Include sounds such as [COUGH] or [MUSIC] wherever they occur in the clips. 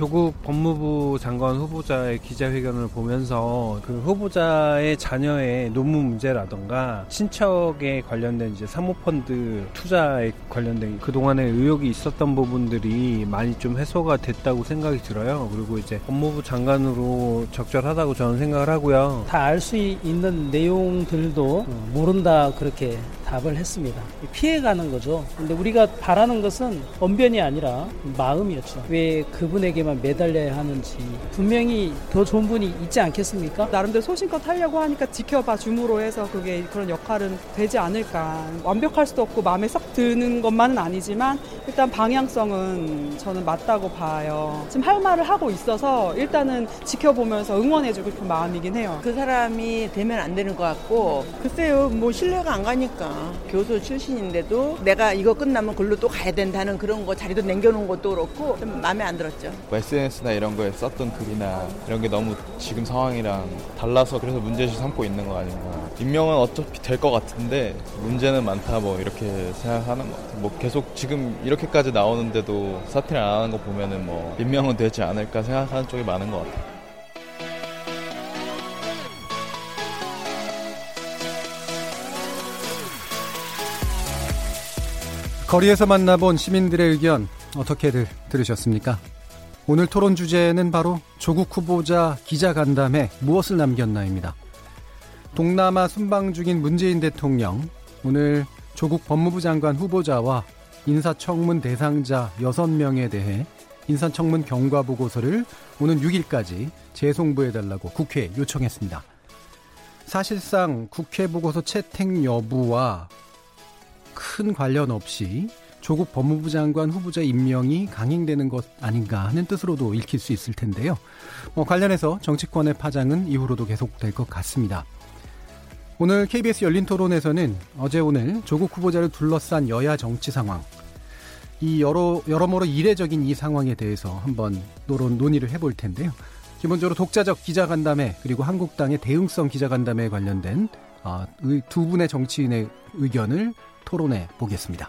조국 법무부 장관 후보자의 기자회견을 보면서 그 후보자의 자녀의 논문 문제라던가 친척에 관련된 이제 사모펀드 투자에 관련된 그동안에 의혹이 있었던 부분들이 많이 좀 해소가 됐다고 생각이 들어요. 그리고 이제 법무부 장관으로 적절하다고 저는 생각을 하고요. 다 알 수 있는 내용들도 모른다 그렇게 답을 했습니다. 피해가는 거죠. 근데 우리가 바라는 것은 언변이 아니라 마음이었죠. 왜 그분에게만 매달려야 하는지 분명히 더 좋은 분이 있지 않겠습니까? 나름대로 소신껏 하려고 하니까 지켜봐 줌으로 해서 그게 그런 역할은 되지 않을까. 완벽할 수도 없고 마음에 썩 드는 것만은 아니지만 일단 방향성은 저는 맞다고 봐요. 지금 할 말을 하고 있어서 일단은 지켜보면서 응원해주고 싶은 마음이긴 해요. 그 사람이 되면 안 되는 것 같고 글쎄요 뭐 신뢰가 안 가니까 교수 출신인데도 내가 이거 끝나면 글로 또 가야 된다는 그런 거 자리도 남겨놓은 것도 그렇고 좀 마음에 안 들었죠. 뭐 SNS나 이런 거에 썼던 글이나 이런 게 너무 지금 상황이랑 달라서 그래서 문제시 삼고 있는 거 아닌가. 임명은 어차피 될 것 같은데 문제는 많다 뭐 이렇게 생각하는 것 같아요. 뭐 계속 지금 이렇게까지 나오는데도 사퇴를 안 하는 거 보면은 뭐 임명은 되지 않을까 생각하는 쪽이 많은 것 같아요. 거리에서 만나본 시민들의 의견 어떻게들 들으셨습니까? 오늘 토론 주제는 바로 조국 후보자 기자간담회 무엇을 남겼나입니다. 동남아 순방 중인 문재인 대통령 오늘 조국 법무부 장관 후보자와 인사청문 대상자 6명에 대해 인사청문 경과 보고서를 오는 6일까지 재송부해달라고 국회에 요청했습니다. 사실상 국회 보고서 채택 여부와 큰 관련 없이 조국 법무부 장관 후보자 임명이 강행되는 것 아닌가 하는 뜻으로도 읽힐 수 있을 텐데요. 뭐 관련해서 정치권의 파장은 이후로도 계속될 것 같습니다. 오늘 KBS 열린 토론에서는 어제 오늘 조국 후보자를 둘러싼 여야 정치 상황, 이 여러, 여러모로 이례적인 이 상황에 대해서 한번 노론, 논의를 해볼 텐데요. 기본적으로 독자적 기자간담회 그리고 한국당의 대응성 기자간담회에 관련된 어, 두 분의 정치인의 의견을 토론해 보겠습니다.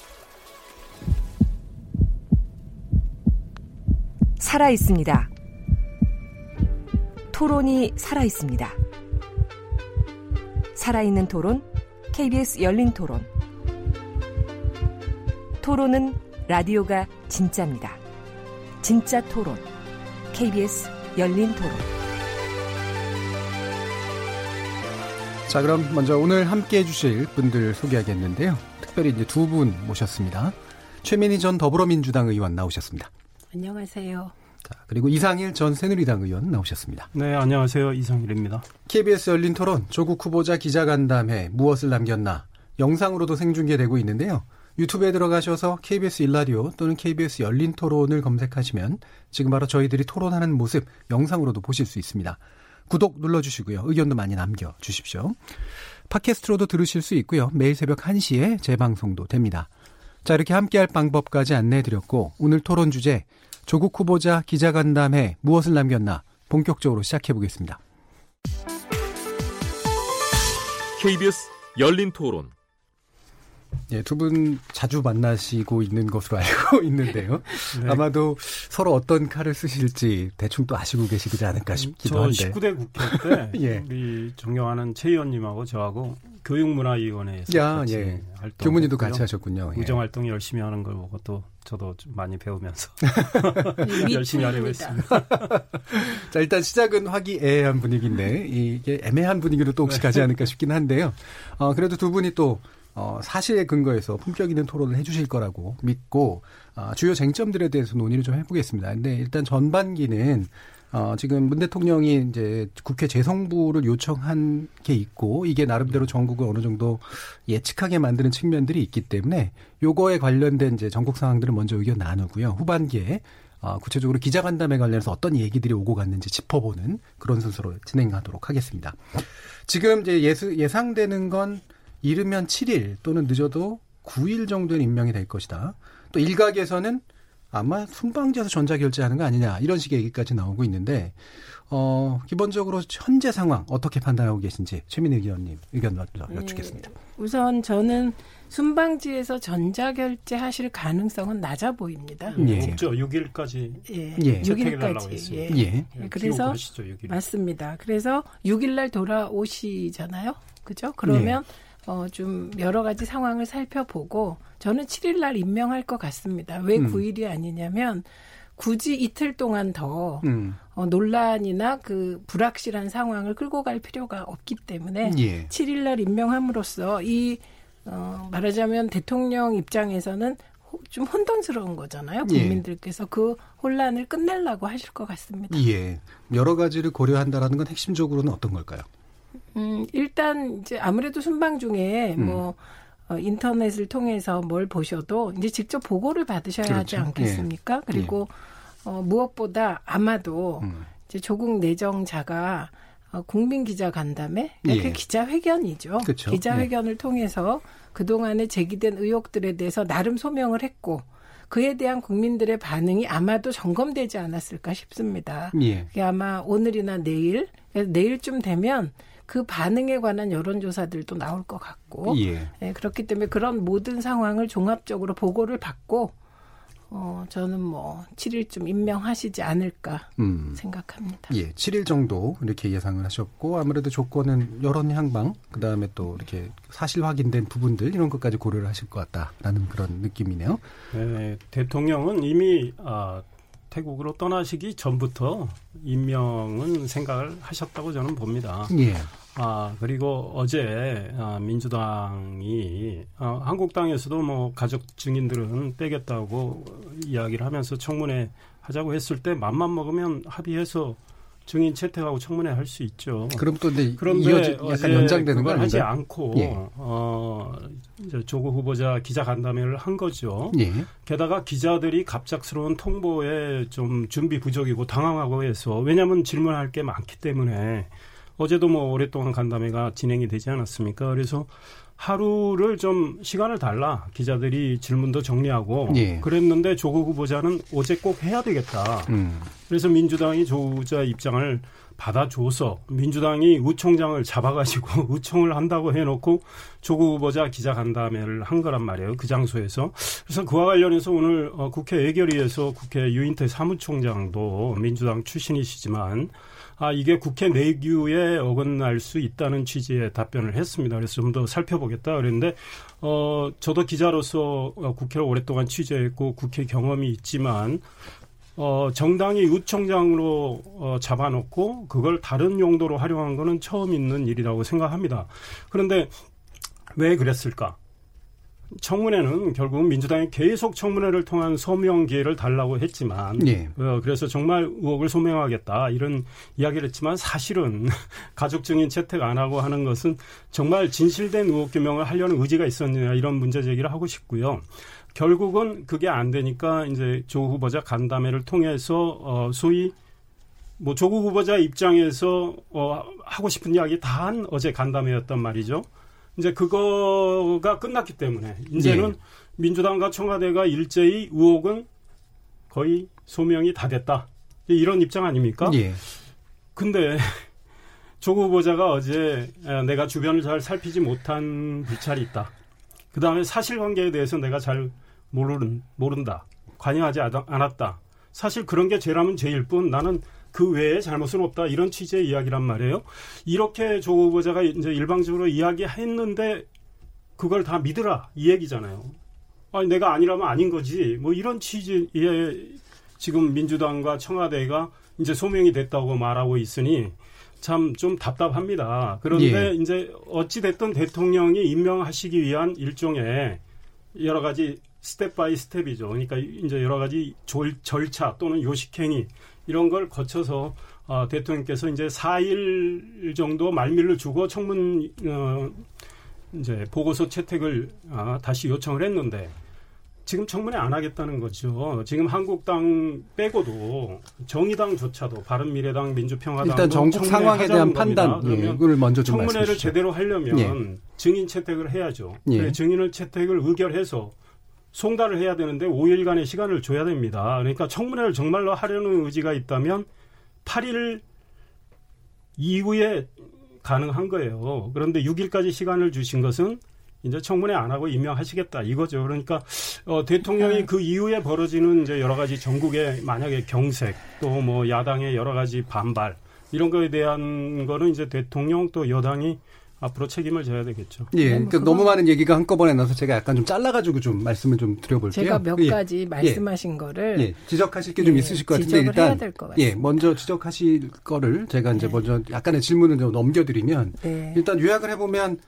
살아 있습니다. 토론이 살아 있습니다. 살아있는 토론, KBS 열린 토론. 토론은 라디오가 진짜입니다. 진짜 토론, KBS 열린 토론. 자, 그럼 먼저 오늘 함께 해주실 분들 소개하겠는데요. 특별히 이제 두 분 모셨습니다. 최민희 전 더불어민주당 의원 나오셨습니다. 안녕하세요. 자, 그리고 이상일 전 새누리당 의원 나오셨습니다. 네, 안녕하세요. 이상일입니다. KBS 열린 토론 조국 후보자 기자 간담회 무엇을 남겼나 영상으로도 생중계되고 있는데요. 유튜브에 들어가셔서 KBS 일라디오 또는 KBS 열린 토론을 검색하시면 지금 바로 저희들이 토론하는 모습 영상으로도 보실 수 있습니다. 구독 눌러주시고요. 의견도 많이 남겨주십시오. 팟캐스트로도 들으실 수 있고요. 매일 새벽 1시에 재방송도 됩니다. 자, 이렇게 함께할 방법까지 안내해드렸고 오늘 토론 주제 조국 후보자 기자간담회 무엇을 남겼나 본격적으로 시작해 보겠습니다. KBS 열린 토론 예, 두 분 자주 만나시고 있는 것으로 [LAUGHS] 알고 있는데요. 네. 아마도 서로 어떤 칼을 쓰실지 대충 또 아시고 계시지 않을까 싶기도 한데. 저 19대 국회 [LAUGHS] 때 예. 우리 존경하는 최 의원님하고 저하고 교육문화위원회에서 야, 같이 예. 교문이도 같이 하셨군요. 예. 의정활동 열심히 하는 걸 보고 또 저도 좀 많이 배우면서 [LAUGHS] 열심히 하려고 했습니다. 자 일단 시작은 화기애애한 분위기인데 이게 애매한 분위기로 또 혹시 네. 가지 않을까 싶긴 한데요. 어, 그래도 두 분이 또 어, 사실에 근거해서 품격 있는 토론을 해주실 거라고 믿고 어, 주요 쟁점들에 대해서 논의를 좀 해보겠습니다. 근데 일단 전반기는 어, 지금 문 대통령이 이제 국회 재성부를 요청한 게 있고 이게 나름대로 전국을 어느 정도 예측하게 만드는 측면들이 있기 때문에 요거에 관련된 이제 전국 상황들을 먼저 의견 나누고요. 후반기에 어, 구체적으로 기자간담회 관련해서 어떤 얘기들이 오고 갔는지 짚어보는 그런 순서로 진행하도록 하겠습니다. 지금 이제 예수, 예상되는 건 이르면 7일 또는 늦어도 9일 정도는 임명이 될 것이다. 또 일각에서는 아마 순방지에서 전자결제하는 거 아니냐 이런 식의 얘기까지 나오고 있는데 어 기본적으로 현재 상황 어떻게 판단하고 계신지 최민희 의원님 의견 먼저 여쭙겠습니다. 네, 우선 저는 순방지에서 전자결제 하실 가능성은 낮아 보입니다. 예. 없죠. 6일까지. 예. 예. 6일까지. 예. 예. 예. 그래서 하시죠, 6일. 맞습니다. 그래서 6일 날 돌아오시잖아요. 그죠? 그러면 예. 어, 좀 여러 가지 상황을 살펴보고 저는 7일 날 임명할 것 같습니다. 왜 음. 9일이 아니냐면 굳이 이틀 동안 더 음. 어, 논란이나 그 불확실한 상황을 끌고 갈 필요가 없기 때문에 예. 7일 날 임명함으로써 이 어, 말하자면 대통령 입장에서는 좀 혼돈스러운 거잖아요. 예. 국민들께서 예. 그 혼란을 끝내려고 하실 것 같습니다. 예. 여러 가지를 고려한다라는 건 핵심적으로는 어떤 걸까요? 음, 일단 이제 아무래도 순방 중에 음. 뭐 어, 인터넷을 통해서 뭘 보셔도 이제 직접 보고를 받으셔야 그렇죠. 하지 않겠습니까? 예. 그리고 예. 어, 무엇보다 아마도 음. 이제 조국 내정자가 어, 국민 기자 간담회 예. 그 기자회견이죠. 그렇죠. 기자회견을 예. 통해서 그 동안에 제기된 의혹들에 대해서 나름 소명을 했고 그에 대한 국민들의 반응이 아마도 점검되지 않았을까 싶습니다. 예. 그게 아마 오늘이나 내일 내일쯤 되면 그 반응에 관한 여론조사들도 나올 것 같고 예. 네, 그렇기 때문에 그런 모든 상황을 종합적으로 보고를 받고 어, 저는 뭐 7일쯤 임명하시지 않을까 음. 생각합니다. 예, 7일 정도 이렇게 예상을 하셨고 아무래도 조건은 여론 향방 그다음에 또 이렇게 사실 확인된 부분들 이런 것까지 고려를 하실 것 같다라는 그런 느낌이네요. 네, 대통령은 이미 아, 태국으로 떠나시기 전부터 임명은 생각을 하셨다고 저는 봅니다. 예. 아, 그리고 어제 아, 민주당이 아, 한국당에서도 뭐 가족 증인들은 빼겠다고 이야기를 하면서 청문회 하자고 했을 때 맘만 먹으면 합의해서 증인 채택하고 청문회 할 수 있죠. 그럼 또 근데 그런데 약간 연장되는 걸 하지 않고 예. 어 이제 조국 후보자 기자 간담회를 한 거죠. 예. 게다가 기자들이 갑작스러운 통보에 좀 준비 부족이고 당황하고 해서 왜냐하면 질문할 게 많기 때문에 어제도 뭐 오랫동안 간담회가 진행이 되지 않았습니까? 그래서 하루를 좀 시간을 달라 기자들이 질문도 정리하고 예. 그랬는데 조국 후보자는 어제 꼭 해야 되겠다. 음. 그래서 민주당이 조 후보자 입장을 받아줘서 민주당이 우총장을 잡아가지고 [LAUGHS] 우총을 한다고 해놓고 조국 후보자 기자 간담회를 한 거란 말이에요. 그 장소에서. 그래서 그와 관련해서 오늘 어, 국회 예결위에서 국회 유인태 사무총장도 민주당 출신이시지만 아, 이게 국회 내규에 어긋날 수 있다는 취지의 답변을 했습니다. 그래서 좀 더 살펴보겠다 그랬는데, 어, 저도 기자로서 어, 국회를 오랫동안 취재했고 국회 경험이 있지만, 어, 정당이 우총장으로 어, 잡아놓고 그걸 다른 용도로 활용한 거는 처음 있는 일이라고 생각합니다. 그런데 왜 그랬을까? 청문회는 결국 민주당이 계속 청문회를 통한 소명 기회를 달라고 했지만 예. 어, 그래서 정말 의혹을 소명하겠다 이런 이야기를 했지만 사실은 [LAUGHS] 가족 증인 채택 안 하고 하는 것은 정말 진실된 의혹 규명을 하려는 의지가 있었느냐 이런 문제 제기를 하고 싶고요. 결국은 그게 안 되니까 이제 조 후보자 간담회를 통해서 어 소위 뭐 조국 후보자 입장에서 어 하고 싶은 이야기 다 한 어제 간담회였단 말이죠. 이제 그거가 끝났기 때문에 이제는 예. 민주당과 청와대가 일제히 의혹은 거의 소명이 다 됐다. 이런 입장 아닙니까? 예. 근데 [LAUGHS] 조 후보자가 어제 내가 주변을 잘 살피지 못한 불찰이 있다. 그 다음에 사실관계에 대해서 내가 잘 모르는, 모른다. 관여하지 않았다. 사실 그런 게 죄라면 죄일 뿐 나는 그 외에 잘못은 없다 이런 취지의 이야기란 말이에요. 이렇게 조 후보자가 이제 일방적으로 이야기했는데 그걸 다 믿으라 이 얘기잖아요. 아니 내가 아니라면 아닌 거지 뭐 이런 취지의 지금 민주당과 청와대가 이제 소명이 됐다고 말하고 있으니 참 좀 답답합니다. 그런데 예. 이제 어찌 됐든 대통령이 임명하시기 위한 일종의 여러 가지 step by step이죠. 그러니까 이제 여러 가지 졸, 절차 또는 요식행위 이런 걸 거쳐서 어, 대통령께서 이제 4일 정도 말미를 주고 청문 어, 이제 보고서 채택을 아, 다시 요청을 했는데 지금 청문회 안 하겠다는 거죠. 지금 한국당 빼고도 정의당조차도 바른미래당, 민주평화당 일단 정국 상황에 대한 판단을 예, 먼저 좀 청문회를 말씀주시죠. 제대로 하려면 예. 증인 채택을 해야죠. 예. 증인을 채택을 의결해서 송달을 해야 되는데 5일간의 시간을 줘야 됩니다. 그러니까 청문회를 정말로 하려는 의지가 있다면 8일 이후에 가능한 거예요. 그런데 6일까지 시간을 주신 것은 이제 청문회 안 하고 임명하시겠다 이거죠. 그러니까 어, 대통령이 네. 그 이후에 벌어지는 이제 여러 가지 전국의 만약에 경색 또 뭐 야당의 여러 가지 반발 이런 거에 대한 거는 이제 대통령 또 여당이 앞으로 책임을 져야 되겠죠. 예, 네, 뭐 그러니까 너무 많은 얘기가 한꺼번에 나서 제가 약간 좀 잘라가지고 좀 말씀을 좀 드려볼게요. 제가 몇 예. 가지 말씀하신 예. 거를 예. 지적하실 게좀 예. 있으실 것 같은데 일단 예, 먼저 지적하실 거를 제가 이제 네. 먼저 약간의 질문을 좀 넘겨드리면 네. 일단 요약을 해보면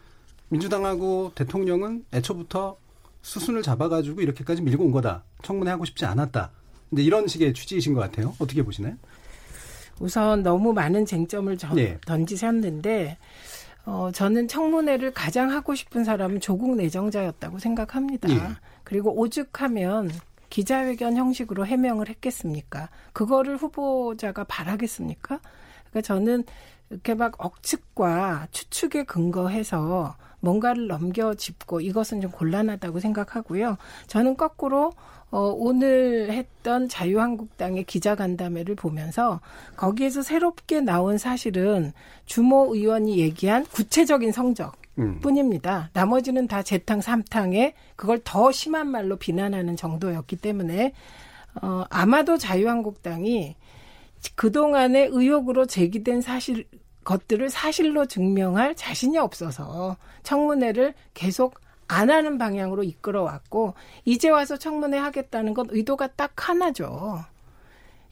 민주당하고 대통령은 애초부터 수순을 잡아가지고 이렇게까지 밀고 온 거다. 청문회 하고 싶지 않았다. 근데 이런 식의 취지이신 것 같아요. 어떻게 보시나요? 우선 너무 많은 쟁점을 전, 네. 던지셨는데 어, 저는 청문회를 가장 하고 싶은 사람은 조국 내정자였다고 생각합니다. 네. 그리고 오죽하면 기자회견 형식으로 해명을 했겠습니까? 그거를 후보자가 바라겠습니까? 그러니까 저는 이렇게 막 억측과 추측에 근거해서 뭔가를 넘겨짚고 이것은 좀 곤란하다고 생각하고요. 저는 거꾸로 어, 오늘 했던 자유한국당의 기자간담회를 보면서 거기에서 새롭게 나온 사실은 주모 의원이 얘기한 구체적인 성적 음. 뿐입니다. 나머지는 다 재탕 삼탕에 그걸 더 심한 말로 비난하는 정도였기 때문에 어, 아마도 자유한국당이 그동안의 의혹으로 제기된 사실 것들을 사실로 증명할 자신이 없어서 청문회를 계속 안 하는 방향으로 이끌어왔고 이제 와서 청문회 하겠다는 건 의도가 딱 하나죠.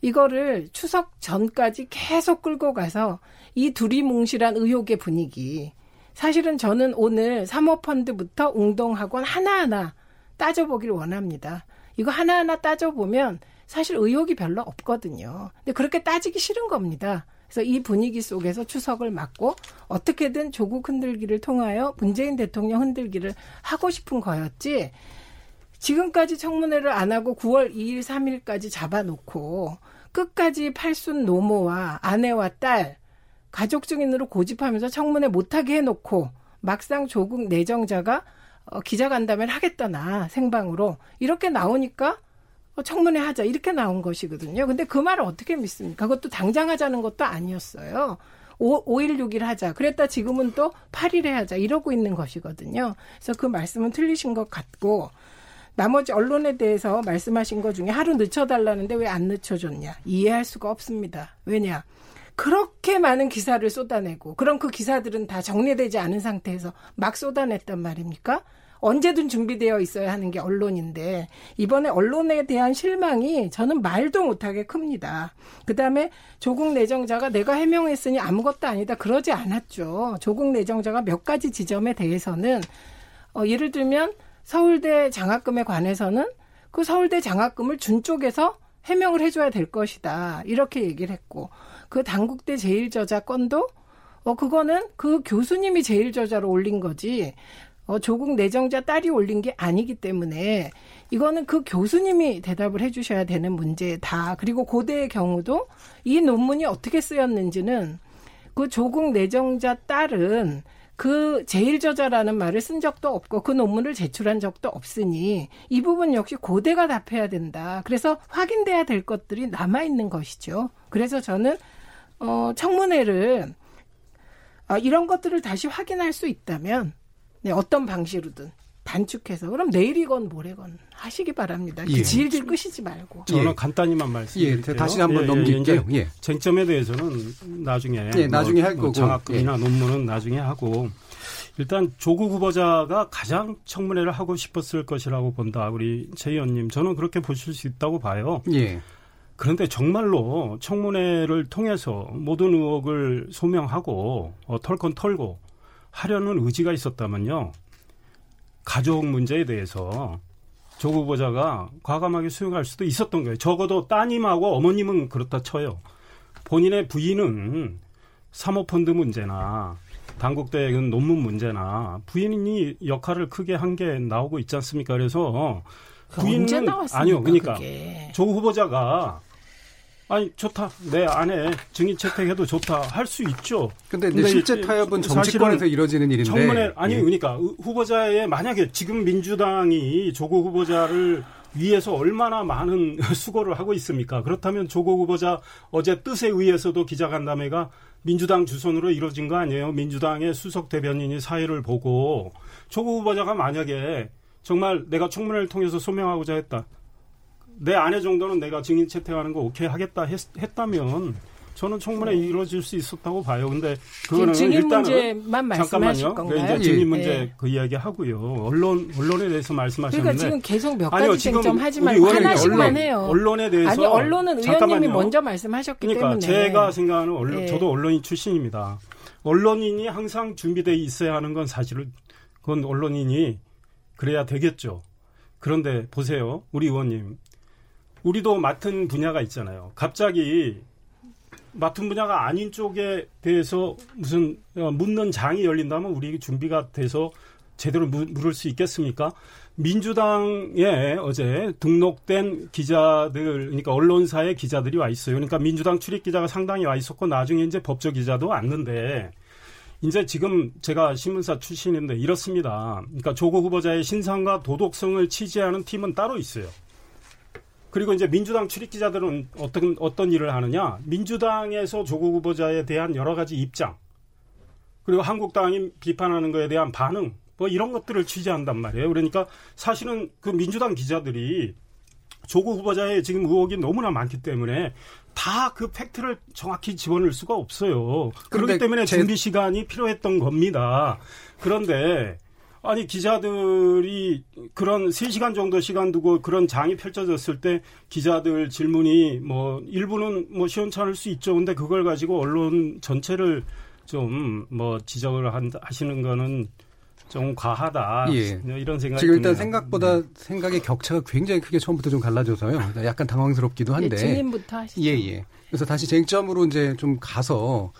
이거를 추석 전까지 계속 끌고 가서 이 두리뭉실한 의혹의 분위기. 사실은 저는 오늘 사모펀드부터 웅동학원 하나하나 따져보길 원합니다. 이거 하나하나 따져보면 사실 의혹이 별로 없거든요. 근데 그렇게 따지기 싫은 겁니다. 그래서 이 분위기 속에서 추석을 맞고 어떻게든 조국 흔들기를 통하여 문재인 대통령 흔들기를 하고 싶은 거였지. 지금까지 청문회를 안 하고 9월 2일, 3일까지 잡아놓고 끝까지 팔순 노모와 아내와 딸 가족 증인으로 고집하면서 청문회 못하게 해놓고 막상 조국 내정자가 어, 기자간담회를 하겠다나 생방으로 이렇게 나오니까 어, 청문회 하자 이렇게 나온 것이거든요. 근데 그 말을 어떻게 믿습니까? 그것도 당장 하자는 것도 아니었어요. 5, 5일 6일 하자. 그랬다 지금은 또 8일에 하자. 이러고 있는 것이거든요. 그래서 그 말씀은 틀리신 것 같고 나머지 언론에 대해서 말씀하신 것 중에 하루 늦춰달라는데 왜 안 늦춰줬냐. 이해할 수가 없습니다. 왜냐. 그렇게 많은 기사를 쏟아내고 그럼 그 기사들은 다 정리되지 않은 상태에서 막 쏟아냈단 말입니까? 언제든 준비되어 있어야 하는 게 언론인데 이번에 언론에 대한 실망이 저는 말도 못하게 큽니다. 그다음에 조국 내정자가 내가 해명했으니 아무것도 아니다 그러지 않았죠. 조국 내정자가 몇 가지 지점에 대해서는 어, 예를 들면 서울대 장학금에 관해서는 그 서울대 장학금을 준 쪽에서 해명을 해줘야 될 것이다. 이렇게 얘기를 했고, 그 당국대 제일저자 건도, 어, 그거는 그 교수님이 제일저자로 올린 거지, 어, 조국 내정자 딸이 올린 게 아니기 때문에 이거는 그 교수님이 대답을 해주셔야 되는 문제다. 그리고 고대의 경우도 이 논문이 어떻게 쓰였는지는 그 조국 내정자 딸은 그 제일 저자라는 말을 쓴 적도 없고 그 논문을 제출한 적도 없으니 이 부분 역시 고대가 답해야 된다. 그래서 확인돼야 될 것들이 남아 있는 것이죠. 그래서 저는 어 청문회를 어, 이런 것들을 다시 확인할 수 있다면 네, 어떤 방식으로든 단축해서 그럼 내일이건 모레건 하시기 바랍니다. 예. 질질 끄시지 말고. 저는 예. 간단히만 말씀드릴게요. 예. 다시 한번 예, 예, 넘길게요. 예. 쟁점에 대해서는 나중에 예, 나중에 할뭐 거고 장학금이나 논문은 나중에 하고 일단 조국 후보자가 가장 청문회를 하고 싶었을 것이라고 본다. 우리 제 의원님 저는 그렇게 보실 수 있다고 봐요. 예. 그런데 정말로 청문회를 통해서 모든 의혹을 소명하고 어, 털건 털고 하려는 의지가 있었다면요. 가족 문제에 대해서 조 후보자가 과감하게 수용할 수도 있었던 거예요. 적어도 따님하고 어머님은 그렇다 쳐요. 본인의 부인은 사모펀드 문제나 당국대 논문 문제나 부인이 역할을 크게 한 게 나오고 있지 않습니까? 그래서 부인은 아니요, 그러니까 그게. 조 후보자가 아니 좋다 내 아내 증인 채택해도 좋다 할 수 있죠. 근데, 근데 실제 타협은 정치권에서 이뤄지는 일인데 청문회 아니 예. 그러니까 후보자의 만약에 지금 민주당이 조국 후보자를 위해서 얼마나 많은 [LAUGHS] 수고를 하고 있습니까? 그렇다면 조국 후보자 어제 뜻에 의해서도 기자간담회가 민주당 주선으로 이루어진 거 아니에요? 민주당의 수석 대변인이 사회를 보고 조국 후보자가 만약에 정말 내가 청문회를 통해서 소명하고자 했다. 내 아내 정도는 내가 증인 채택하는 거 오케이 하겠다 했, 다면 저는 청문회 이루어질 수 있었다고 봐요. 근데 그거는 일단은 문제만 말씀하실 건가요? 이제 증인 문제 네. 그 이야기 하고요. 언론 언론에 대해서 말씀하셨는데 그러니까 지금 계속 몇 가지 아니요, 쟁점 하지 말고 하나씩만 언론, 해요. 언론에 대해서 아니 언론은 의원님이 잠깐만요. 먼저 말씀하셨기 그러니까 때문에 제가 생각하는 언론 네. 저도 언론인 출신입니다. 언론인이 항상 준비돼 있어야 하는 건 사실은 그건 언론인이 그래야 되겠죠. 그런데 보세요. 우리 의원님. 우리도 맡은 분야가 있잖아요. 갑자기 맡은 분야가 아닌 쪽에 대해서 무슨 어, 묻는 장이 열린다면 우리 준비가 돼서 제대로 물을 수 있겠습니까? 민주당에 어제 등록된 기자들, 그러니까 언론사의 기자들이 와 있어요. 그러니까 민주당 출입 기자가 상당히 와 있었고 나중에 이제 법조 기자도 왔는데 이제 지금 제가 신문사 출신인데 이렇습니다. 그러니까 조국 후보자의 신상과 도덕성을 취재하는 팀은 따로 있어요. 그리고 이제 민주당 출입 기자들은 어떤 어떤 일을 하느냐? 민주당에서 조국 후보자에 대한 여러 가지 입장 그리고 한국당이 비판하는 것에 대한 반응 뭐 이런 것들을 취재한단 말이에요. 그러니까 사실은 그 민주당 기자들이 조국 후보자의 지금 의혹이 너무나 많기 때문에 다 그 팩트를 정확히 집어넣을 수가 없어요. 그렇기 때문에 제... 준비 시간이 필요했던 겁니다. 그런데 아니 기자들이 그런 3시간 정도 시간 두고 그런 장이 펼쳐졌을 때 기자들 질문이 뭐 일부는 뭐 시원찮을 수 있죠. 근데 그걸 가지고 언론 전체를 좀 뭐 지적을 한, 하시는 거는 좀 과하다. 예. 이런 생각이 지금 일단 드네요. 생각보다 네. 생각의 격차가 굉장히 크게 처음부터 좀 갈라져서요. 약간 당황스럽기도 한데. 예, 증인부터 하시죠. 예, 예. 그래서 다시 쟁점으로 이제 좀 가서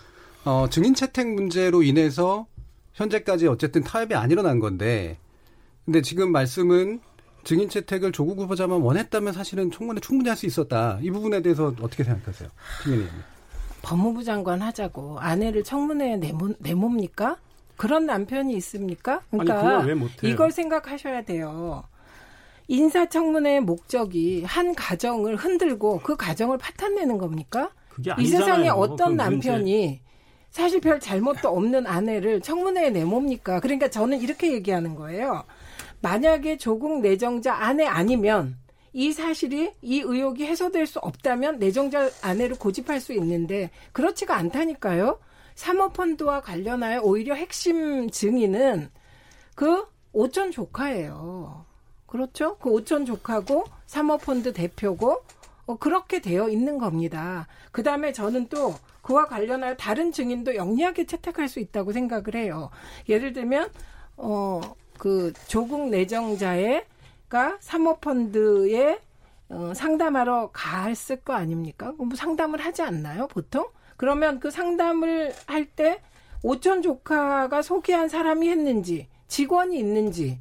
어, 증인 채택 문제로 인해서 현재까지 어쨌든 타협이 안 일어난 건데 근데 지금 말씀은 증인 채택을 조국 후보자만 원했다면 사실은 청문회 충분히 할 수 있었다. 이 부분에 대해서 어떻게 생각하세요? 김현희 법무부 장관 하자고 아내를 청문회에 내모, 내몹니까? 그런 남편이 있습니까? 그러니까 아니, 이걸 생각하셔야 돼요. 인사청문회의 목적이 한 가정을 흔들고 그 가정을 파탄내는 겁니까? 이 세상에 어떤 남편이 문제. 사실 별 잘못도 없는 아내를 청문회에 내몹니까? 그러니까 저는 이렇게 얘기하는 거예요. 만약에 조국 내정자 아내 아니면 이 사실이 이 의혹이 해소될 수 없다면 내정자 아내를 고집할 수 있는데 그렇지가 않다니까요. 사모펀드와 관련하여 오히려 핵심 증인은 그 오천 조카예요. 그렇죠? 그 오천 조카고 사모펀드 대표고 어, 그렇게 되어 있는 겁니다. 그 다음에 저는 또 그와 관련하여 다른 증인도 영리하게 채택할 수 있다고 생각을 해요. 예를 들면 어 그 조국 내정자의가 사모펀드에 어, 상담하러 갔을 거 아닙니까? 뭐 상담을 하지 않나요, 보통? 그러면 그 상담을 할 때 오천 조카가 소개한 사람이 했는지 직원이 있는지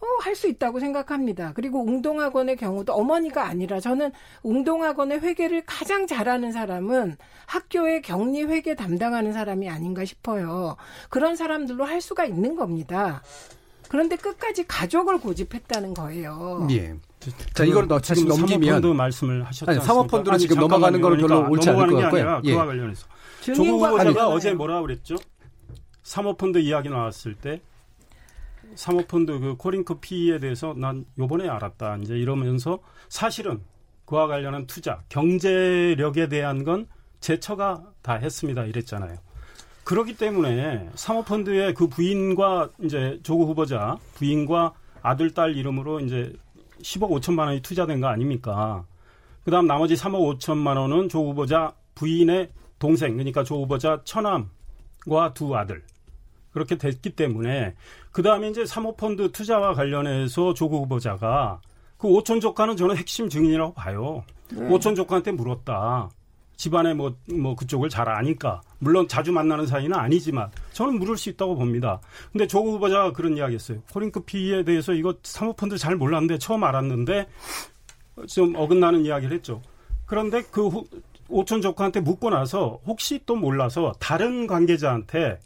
어, 할 수 있다고 생각합니다. 그리고 웅동학원의 경우도 어머니가 아니라 저는 웅동학원의 회계를 가장 잘하는 사람은 학교의 격리 회계 담당하는 사람이 아닌가 싶어요. 그런 사람들로 할 수가 있는 겁니다. 그런데 끝까지 가족을 고집했다는 거예요. 예. 자, 이걸 너 다시 넘기면 사모펀드 말씀을 하셨죠. 아니, 사모펀드로 지금 넘어가는 거는 별로 그러니까 옳지 않을 것 같고요. 예. 그와 관련해서 조국 후보자가 어제 뭐라 그랬죠? 사모펀드 이야기 나왔을 때 사모펀드 그 코링크 피에 대해서 난 요번에 알았다. 이제 이러면서 사실은 그와 관련한 투자, 경제력에 대한 건 제처가 다 했습니다. 이랬잖아요. 그렇기 때문에 사모펀드의 그 부인과 이제 조국 후보자 부인과 아들 딸 이름으로 이제 10억 5천만 원이 투자된 거 아닙니까? 그다음 나머지 3억 5천만 원은 조 후보자 부인의 동생 그러니까 조 후보자 처남과 두 아들 그렇게 됐기 때문에 그 다음에 이제 사모펀드 투자와 관련해서 조국 후보자가 그 오촌 조카는 저는 핵심 증인이라고 봐요. 네. 오촌 조카한테 물었다. 집안에 뭐, 뭐 그쪽을 잘 아니까. 물론 자주 만나는 사이는 아니지만 저는 물을 수 있다고 봅니다. 근데 조국 후보자가 그런 이야기 했어요. 코링크 피에 대해서 이거 사모펀드 잘 몰랐는데 처음 알았는데 좀 어긋나는 이야기를 했죠. 그런데 그 후, 오촌 조카한테 묻고 나서 혹시 또 몰라서 다른 관계자한테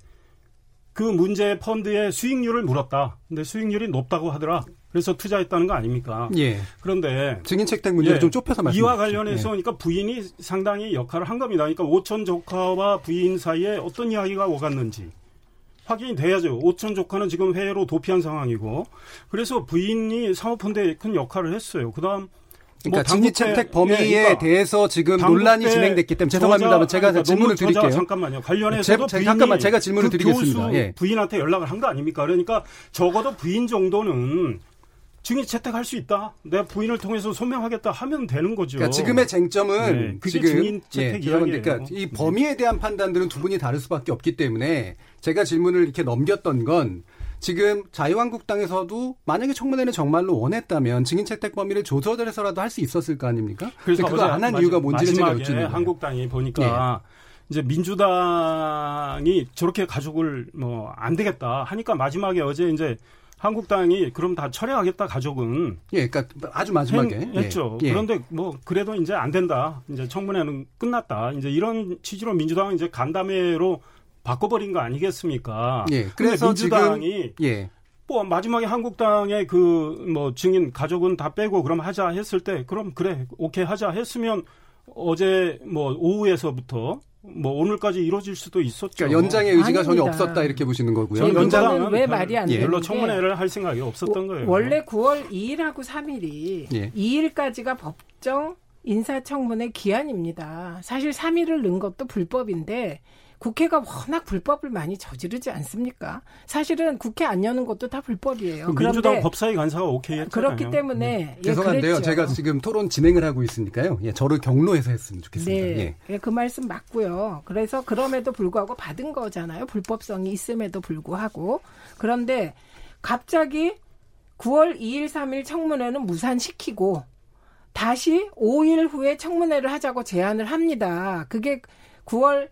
그 문제 펀드의 수익률을 물었다. 근데 수익률이 높다고 하더라. 그래서 투자했다는 거 아닙니까? 예. 그런데 증인 책당 문제를 예. 좀 좁혀서 말씀 이와 관련해서 예. 그러니까 부인이 상당히 역할을 한 겁니다. 그러니까 오촌 조카와 부인 사이에 어떤 이야기가 오갔는지 확인이 돼야죠. 오촌 조카는 지금 해외로 도피한 상황이고 그래서 부인이 사모펀드에 큰 역할을 했어요. 그다음 그러니까 뭐 증인 채택 범위에 예, 그러니까 대해서 지금 논란이 진행됐기 때문에 죄송합니다만 제가 그러니까 질문을 드릴게요. 잠깐만요. 관련해서 제, 잠깐만 제가 질문을 그 드리겠습니다. 예. 부인한테 연락을 한 거 아닙니까? 그러니까 적어도 부인 정도는 증인 채택할 수 있다. 내 부인을 통해서 소명하겠다 하면 되는 거죠. 그러니까 지금의 쟁점은 네, 지금 증인 채택 예, 이야기예요. 그러니까 이 범위에 대한 판단들은 두 분이 다를 수밖에 없기 때문에 제가 질문을 이렇게 넘겼던 건 지금 자유한국당에서도 만약에 청문회를 정말로 원했다면 증인 채택 범위를 조절해서라도 할 수 있었을 거 아닙니까? 그래서 그거 안한 이유가 뭔지를 제가 여쭙는 한국당이 보니까 네. 이제 민주당이 저렇게 가족을 뭐 안 되겠다 하니까 마지막에 어제 이제 한국당이 그럼 다 철회하겠다 가족은 예, 그러니까 아주 마지막에 했, 했죠. 예. 그런데 뭐 그래도 이제 안 된다. 이제 청문회는 끝났다. 이제 이런 취지로 민주당은 이제 간담회로 바꿔버린 거 아니겠습니까? 예. 그래서 민주당이 예. 뭐 마지막에 한국당의 그 뭐 증인 가족은 다 빼고 그럼 하자 했을 때 그럼 그래 오케이 하자 했으면 어제 뭐 오후에서부터 뭐 오늘까지 이루어질 수도 있었죠. 그러니까 연장의 의지가 아닙니다. 전혀 없었다 이렇게 보시는 거고요. 연장은 왜 말이 안 예. 별로 청문회를 할 생각이 없었던 거예요. 원래 9월 2일하고 3일이 예. 2일까지가 법정 인사청문회 기한입니다. 사실 3일을 넣은 것도 불법인데 국회가 워낙 불법을 많이 저지르지 않습니까? 사실은 국회 안 여는 것도 다 불법이에요. 그 민주당 법사위 간사가 오케이 했잖아요. 그렇기 때문에 네. 예, 죄송한데요. 그랬죠. 제가 지금 토론 진행을 하고 있으니까요. 예, 저를 경로해서 했으면 좋겠습니다. 네, 예. 예. 그 말씀 맞고요. 그래서 그럼에도 불구하고 받은 거잖아요. 불법성이 있음에도 불구하고 그런데 갑자기 9월 2일, 3일 청문회는 무산시키고 다시 5일 후에 청문회를 하자고 제안을 합니다. 그게 9월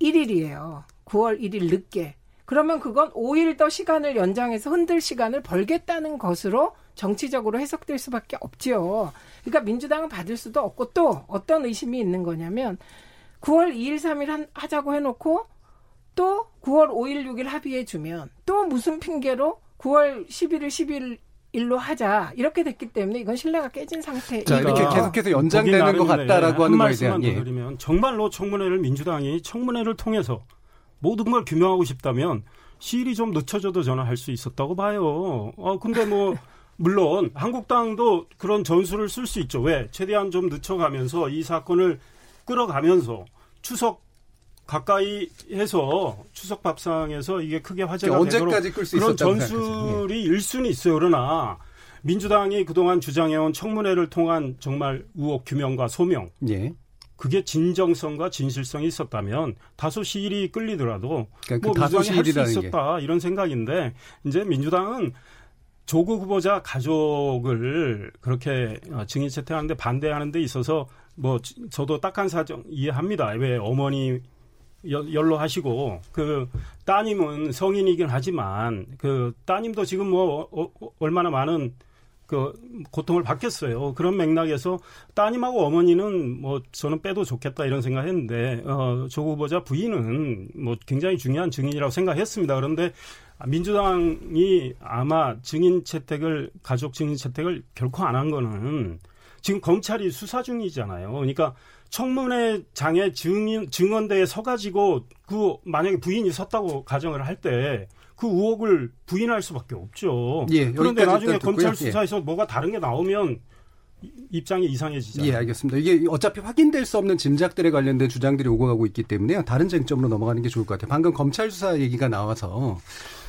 1일이에요. 9월 1일 늦게. 그러면 그건 5일 더 시간을 연장해서 흔들 시간을 벌겠다는 것으로 정치적으로 해석될 수밖에 없지요. 그러니까 민주당은 받을 수도 없고 또 어떤 의심이 있는 거냐면 9월 2일, 3일 하자고 해놓고 또 9월 5일, 6일 합의해 주면 또 무슨 핑계로 9월 11일, 10일 일로 하자 이렇게 됐기 때문에 이건 신뢰가 깨진 상태. 자 이렇게 계속해서 연장되는 것 같다라고 하는 거에 대한 예. 드리면 정말로 청문회를 민주당이 청문회를 통해서 모든 걸 규명하고 싶다면 시일이 좀 늦춰져도 저는 할 수 있었다고 봐요. 어 근데 뭐 [LAUGHS] 물론 한국당도 그런 전술을 쓸 수 있죠. 왜 최대한 좀 늦춰가면서 이 사건을 끌어가면서 추석 가까이 해서 추석 밥상에서 이게 크게 화제가 언제까지 끌수 그런 전술이 일 수는 있어요. 그러나 민주당이 그동안 주장해온 청문회를 통한 정말 의혹 규명과 소명 예. 그게 진정성과 진실성이 있었다면 다소 시일이 끌리더라도 그러니까 그뭐 민주당이 할 수 있었다 게. 이런 생각인데 이제 민주당은 조국 후보자 가족을 그렇게 어, 증인 채택하는데 반대하는 데 있어서 뭐 저도 딱한 사정 이해합니다. 왜 어머니 연로하시고 그 따님은 성인이긴 하지만 그 따님도 지금 뭐 어, 어, 얼마나 많은 그 고통을 받겠어요. 그런 맥락에서 따님하고 어머니는 뭐 저는 빼도 좋겠다 이런 생각했는데 어, 조 후보자 부인은 뭐 굉장히 중요한 증인이라고 생각했습니다. 그런데 민주당이 아마 증인 채택을 가족 증인 채택을 결코 안 한 거는 지금 검찰이 수사 중이잖아요. 그러니까 청문회 장에 증인 증언대에 서가지고 그 만약에 부인이 섰다고 가정을 할 때 그 의혹을 부인할 수밖에 없죠. 예, 그런데 나중에 검찰 예. 수사에서 예. 뭐가 다른 게 나오면 입장이 이상해지잖아요. 예, 알겠습니다. 이게 어차피 확인될 수 없는 짐작들에 관련된 주장들이 오고 가고 있기 때문에 다른 쟁점으로 넘어가는 게 좋을 것 같아요. 방금 검찰 수사 얘기가 나와서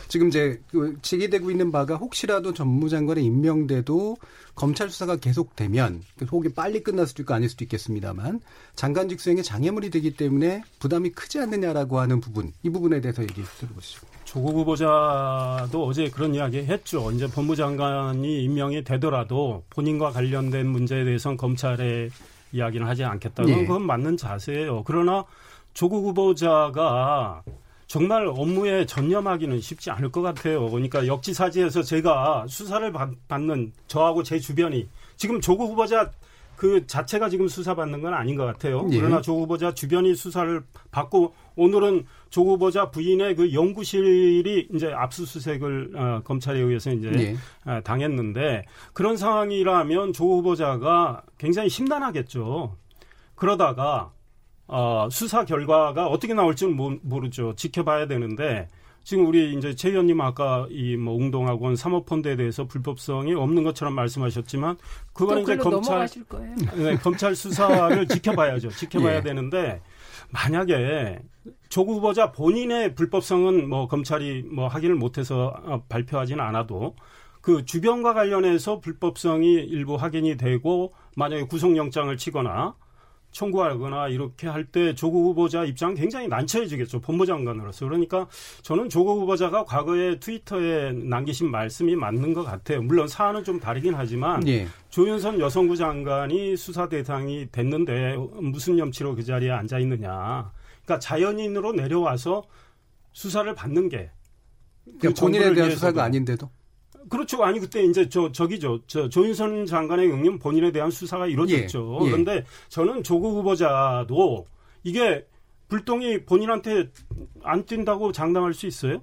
지금 이제 그 제기되고 있는 바가 혹시라도 전무장관의 임명돼도 검찰 수사가 계속되면 그 혹이 빨리 끝날 수도 있고 아닐 수도 있겠습니다만 장관직 수행에 장애물이 되기 때문에 부담이 크지 않느냐라고 하는 부분 이 부분에 대해서 얘기 들어보시죠. 조국 후보자도 어제 그런 이야기 했죠. 이제 법무장관이 임명이 되더라도 본인과 관련된 문제에 대해서는 검찰에 이야기는 하지 않겠다는 예. 그건 맞는 자세예요. 그러나 조국 후보자가 정말 업무에 전념하기는 쉽지 않을 것 같아요. 그러니까 역지사지에서 제가 수사를 받는 저하고 제 주변이 지금 조국 후보자 그 자체가 지금 수사받는 건 아닌 것 같아요. 예. 그러나 조 후보자 주변이 수사를 받고 오늘은 조 후보자 부인의 그 연구실이 이제 압수수색을 어, 검찰에 의해서 이제 예. 어, 당했는데 그런 상황이라면 조 후보자가 굉장히 심란하겠죠. 그러다가 어, 수사 결과가 어떻게 나올지는 모 르죠. 지켜봐야 되는데 지금 우리 이제 최 의원님 아까 이뭐 웅동학원 사모펀드에 대해서 불법성이 없는 것처럼 말씀하셨지만 그거는 이제 검찰 [LAUGHS] 네, 검찰 수사를 [LAUGHS] 지켜봐야죠. 지켜봐야 예. 되는데 만약에 조국 후보자 본인의 불법성은 뭐 검찰이 뭐 확인을 못해서 어, 발표하지는 않아도 그 주변과 관련해서 불법성이 일부 확인이 되고 만약에 구속영장을 치거나 청구하거나 이렇게 할 때 조국 후보자 입장은 굉장히 난처해지겠죠. 법무장관으로서. 그러니까 저는 조국 후보자가 과거에 트위터에 남기신 말씀이 맞는 것 같아요. 물론 사안은 좀 다르긴 하지만 예. 조윤선 여성부 장관이 수사 대상이 됐는데 무슨 염치로 그 자리에 앉아 있느냐. 그러니까 자연인으로 내려와서 수사를 받는 게 그러니까 본인에 대한 수사가 아닌데도 그렇죠. 아니 그때 이제 저 저기죠. 저 조윤선 장관의 경우는 본인에 대한 수사가 이루어졌죠. 예. 예. 그런데 저는 조국 후보자도 이게 불똥이 본인한테 안 뛴다고 장담할 수 있어요?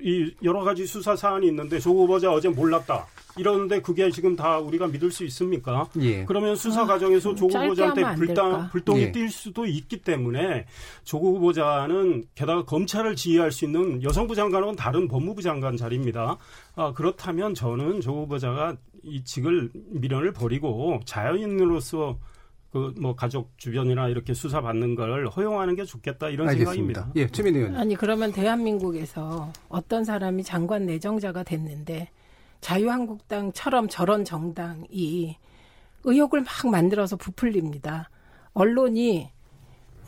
이 여러 가지 수사 사안이 있는데 조국 후보자 어제 몰랐다. 이러는데 그게 지금 다 우리가 믿을 수 있습니까? 예. 그러면 수사 아, 과정에서 아, 조국 후보자한테 불당, 불똥이 예. 뛸 수도 있기 때문에 조국 후보자는 게다가 검찰을 지휘할 수 있는 여성부 장관은 다른 법무부 장관 자리입니다. 아, 그렇다면 저는 조국 후보자가 이 직을 미련을 버리고 자연인으로서 그뭐 가족 주변이나 이렇게 수사 받는 걸 허용하는 게 좋겠다 이런 알겠습니다. 생각입니다. 예, 최민희 의원. 아니 그러면 대한민국에서 어떤 사람이 장관 내정자가 됐는데 자유한국당처럼 저런 정당이 의혹을 막 만들어서 부풀립니다. 언론이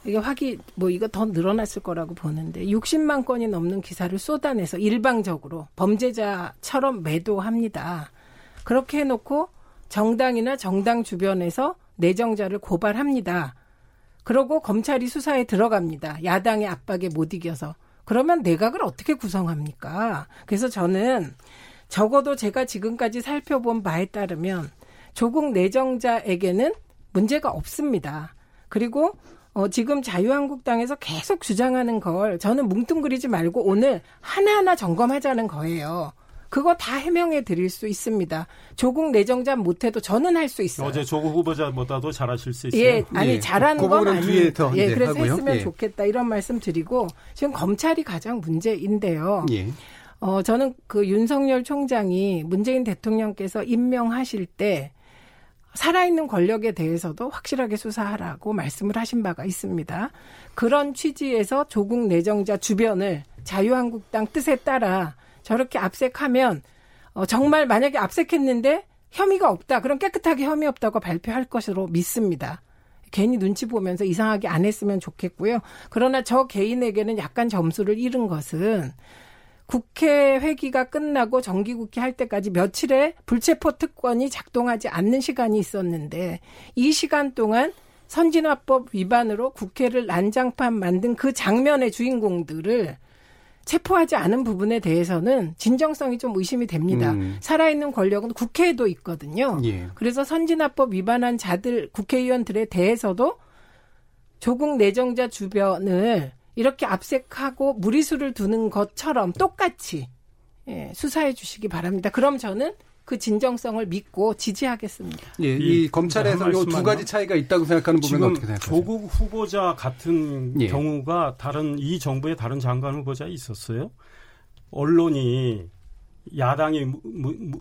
이게 확인 뭐 이거 더 늘어났을 거라고 보는데 60만 건이 넘는 기사를 쏟아내서 일방적으로 범죄자처럼 매도합니다. 그렇게 해놓고 정당이나 정당 주변에서 내정자를 고발합니다. 그러고 검찰이 수사에 들어갑니다. 야당의 압박에 못 이겨서. 그러면 내각을 어떻게 구성합니까? 그래서 저는 적어도 제가 지금까지 살펴본 바에 따르면 조국 내정자에게는 문제가 없습니다. 그리고 어, 지금 자유한국당에서 계속 주장하는 걸 저는 뭉뚱그리지 말고 오늘 하나하나 점검하자는 거예요. 그거 다 해명해 드릴 수 있습니다. 조국 내정자 못해도 저는 할 수 있어요. 어제 조국 후보자보다도 잘하실 수 있어요. 예, 아니 예. 잘하는 건 아니에요. 예, 그래서 하고요. 했으면 예. 좋겠다 이런 말씀 드리고 지금 검찰이 가장 문제인데요. 예. 어, 저는 그 윤석열 총장이 문재인 대통령께서 임명하실 때 살아있는 권력에 대해서도 확실하게 수사하라고 말씀을 하신 바가 있습니다. 그런 취지에서 조국 내정자 주변을 자유한국당 뜻에 따라 저렇게 압색하면 어, 정말 만약에 압색했는데 혐의가 없다. 그럼 깨끗하게 혐의 없다고 발표할 것으로 믿습니다. 괜히 눈치 보면서 이상하게 안 했으면 좋겠고요. 그러나 저 개인에게는 약간 점수를 잃은 것은 국회 회기가 끝나고 정기국회 할 때까지 며칠의 불체포 특권이 작동하지 않는 시간이 있었는데 이 시간 동안 선진화법 위반으로 국회를 난장판 만든 그 장면의 주인공들을 체포하지 않은 부분에 대해서는 진정성이 좀 의심이 됩니다. 음. 살아있는 권력은 국회에도 있거든요. 예. 그래서 선진화법 위반한 자들 국회의원들에 대해서도 조국 내정자 주변을 이렇게 압색하고 무리수를 두는 것처럼 똑같이 예, 수사해 주시기 바랍니다. 그럼 저는 그 진정성을 믿고 지지하겠습니다. 예, 이, 이 검찰에서 두 가지 차이가 있다고 생각하는 부분은 어떻게 생각하세요? 조국 후보자 같은 예. 경우가 다른 이 정부의 다른 장관 후보자 있었어요. 언론이 야당이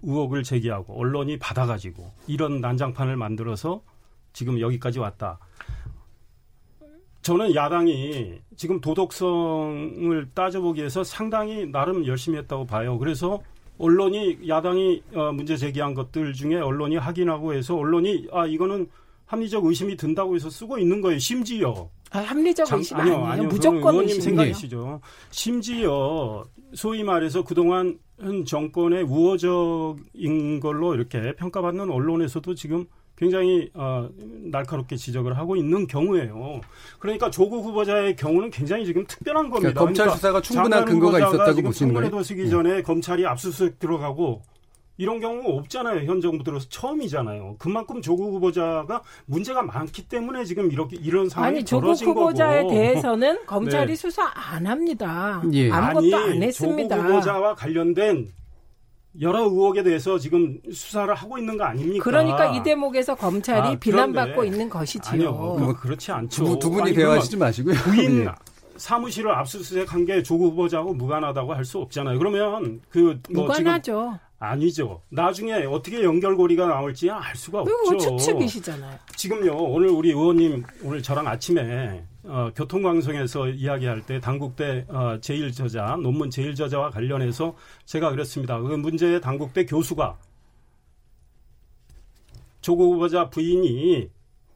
의혹을 제기하고 언론이 받아가지고 이런 난장판을 만들어서 지금 여기까지 왔다. 저는 야당이 지금 도덕성을 따져보기 위해서 상당히 나름 열심히 했다고 봐요. 그래서 언론이 야당이 어, 문제 제기한 것들 중에 언론이 확인하고 해서 언론이 아 이거는 합리적 의심이 든다고 해서 쓰고 있는 거예요. 심지어 아, 합리적 장, 의심 아니요, 아니요. 무조건 의원님 생각이시죠. 심지어 소위 말해서 그동안 현 정권의 우호적인 걸로 이렇게 평가받는 언론에서도 지금 굉장히 어, 날카롭게 지적을 하고 있는 경우예요. 그러니까 조국 후보자의 경우는 굉장히 지금 특별한 겁니다. 그러니까 검찰 수사가 충분한 근거가 있었다고 보시는 거예요. 청문회도 쓰기 전에 네. 검찰이 압수수색 들어가고 이런 경우 없잖아요. 현 정부 들어서 처음이잖아요. 그만큼 조국 후보자가 문제가 많기 때문에 지금 이렇게 이런 상황이 아니, 조국 후보자에 거고. 대해서는 [LAUGHS] 검찰이 네. 수사 안 합니다. 예. 아무것도 아니, 안 했습니다. 조국 후보자와 관련된 여러 의혹에 대해서 지금 수사를 하고 있는 거 아닙니까? 그러니까 이 대목에서 검찰이 아, 비난받고 있는 것이지요. 아니요, 뭐 그렇지 않죠. 두, 두 분이 아니, 대화하시지 마시고요. 부인 예. [LAUGHS] 사무실을 압수수색한 게 조국 후보자하고 무관하다고 할 수 없잖아요. 그러면 그 뭐 무관하죠. 아니죠. 나중에 어떻게 연결고리가 나올지 알 수가 없죠. 추측이시잖아요. 지금요, 오늘 우리 의원님 오늘 저랑 아침에 어, 교통방송에서 이야기할 때 당국대 어, 제1저자, 논문 제1저자와 관련해서 제가 그랬습니다. 그 문제의 당국대 교수가 조국 후보자 부인이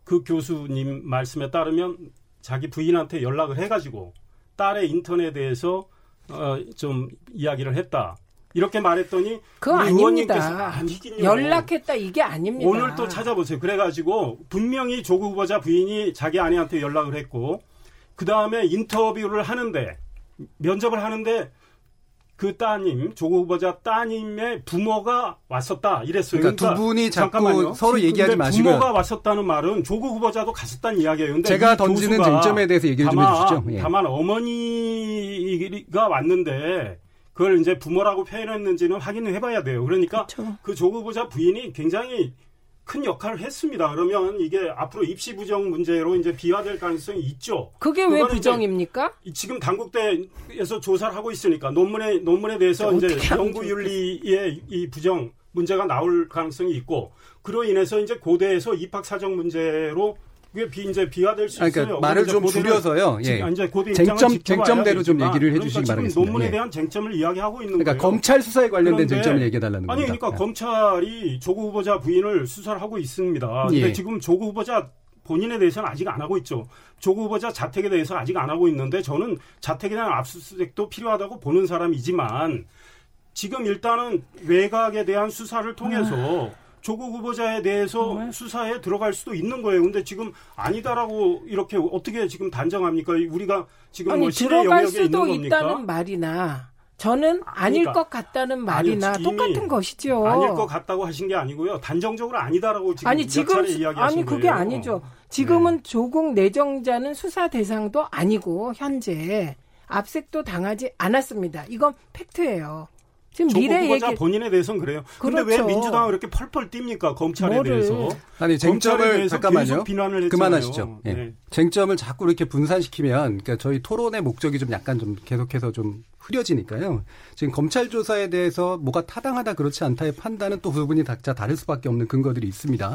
그 교수님 말씀에 따르면 자기 부인한테 연락을 해가지고 딸의 인턴에 대해서 어, 좀 이야기를 했다. 이렇게 말했더니 그거 아닙니다. 연락했다 이게 아닙니다. 오늘 또 찾아보세요. 그래가지고 분명히 조국 후보자 부인이 자기 아내한테 연락을 했고 그 다음에 인터뷰를 하는데 면접을 하는데 그 따님 조국 후보자 따님의 부모가 왔었다 이랬어요. 그러니까, 그러니까 두 분이 잠깐만요. 서로 얘기하지 마시고 부모가 왔었다는 말은 조국 후보자도 갔었다는 이야기예요. 근데 제가 던지는 쟁점에 대해서 얘기를 다만, 좀 해주시죠. 예. 다만 어머니가 왔는데 그걸 이제 부모라고 표현했는지는 확인을 해봐야 돼요. 그러니까 그렇죠. 그 조국 후보자 부인이 굉장히 큰 역할을 했습니다. 그러면 이게 앞으로 입시 부정 문제로 이제 비화될 가능성이 있죠. 그게 왜 부정입니까? 지금 당국대에서 조사를 하고 있으니까 논문에 논문에 대해서 이제 연구 윤리의 이 부정 문제가 나올 가능성이 있고 그로 인해서 이제 고대에서 입학 사정 문제로 그게 비, 이제 비화될 수 그러니까 있어요. 말을 좀 줄여서요. 예. 이제 고대 쟁점 쟁점대로 좀 얘기를 해주시기 그러니까 바라겠습니다. 논문에 예. 대한 쟁점을 이야기하고 있는 그러니까 거예요. 검찰 수사에 관련된 쟁점을 얘기해달라는 아니 겁니다. 그러니까 예. 검찰이 조국 후보자 부인을 수사를 하고 있습니다. 근데 예. 지금 조국 후보자 본인에 대해서는 아직 안 하고 있죠. 조국 후보자 자택에 대해서 아직 안 하고 있는데 저는 자택에 대한 압수수색도 필요하다고 보는 사람이지만 지금 일단은 외곽에 대한 수사를 통해서 아. 조국 후보자에 대해서 정말? 수사에 들어갈 수도 있는 거예요. 근데 지금 아니다라고 이렇게 어떻게 지금 단정합니까? 우리가 지금 아니, 뭐 들어갈 수도 있다는 말이나 저는 아닐 그러니까, 것 같다는 말이나 아니, 똑같은 것이죠. 아닐 것 같다고 하신 게 아니고요. 단정적으로 아니다라고 지금 아니 지금 아니 그게 거예요. 아니죠. 지금은 네. 조국 내정자는 수사 대상도 아니고 현재 압색도 당하지 않았습니다. 이건 팩트예요. 지금 미래 얘기 본인에 대해서는 그래요. 그런데 그렇죠. 왜 민주당은 이렇게 펄펄 뜁니까 검찰에 뭐를. 대해서? 아니 쟁점을 잠깐만요. 비난을 그만하시죠. 예. 네. 쟁점을 자꾸 이렇게 분산시키면 그러니까 저희 토론의 목적이 좀 약간 좀 계속해서 좀 흐려지니까요. 지금 검찰 조사에 대해서 뭐가 타당하다 그렇지 않다의 판단은 또 두 분이 각자 다를 수밖에 없는 근거들이 있습니다.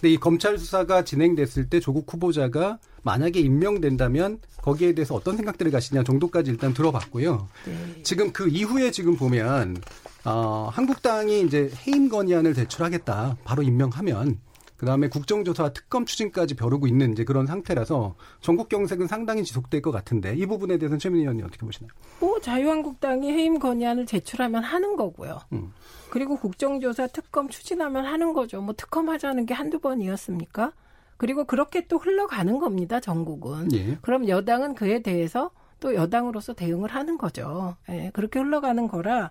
근데 이 검찰 수사가 진행됐을 때 조국 후보자가 만약에 임명된다면 거기에 대해서 어떤 생각들을 가시냐 정도까지 일단 들어봤고요. 네. 지금 그 이후에 지금 보면 어, 한국당이 이제 해임 건의안을 제출하겠다. 바로 임명하면 그다음에 국정조사와 특검 추진까지 벼르고 있는 이제 그런 상태라서 전국 경색은 상당히 지속될 것 같은데 이 부분에 대해서는 최민희 의원님 어떻게 보시나요? 뭐 자유한국당이 해임 건의안을 제출하면 하는 거고요. 음. 그리고 국정조사 특검 추진하면 하는 거죠. 뭐 특검 하자는 게 한두 번이었습니까? 그리고 그렇게 또 흘러가는 겁니다. 전국은. 예. 그럼 여당은 그에 대해서 또 여당으로서 대응을 하는 거죠. 예, 그렇게 흘러가는 거라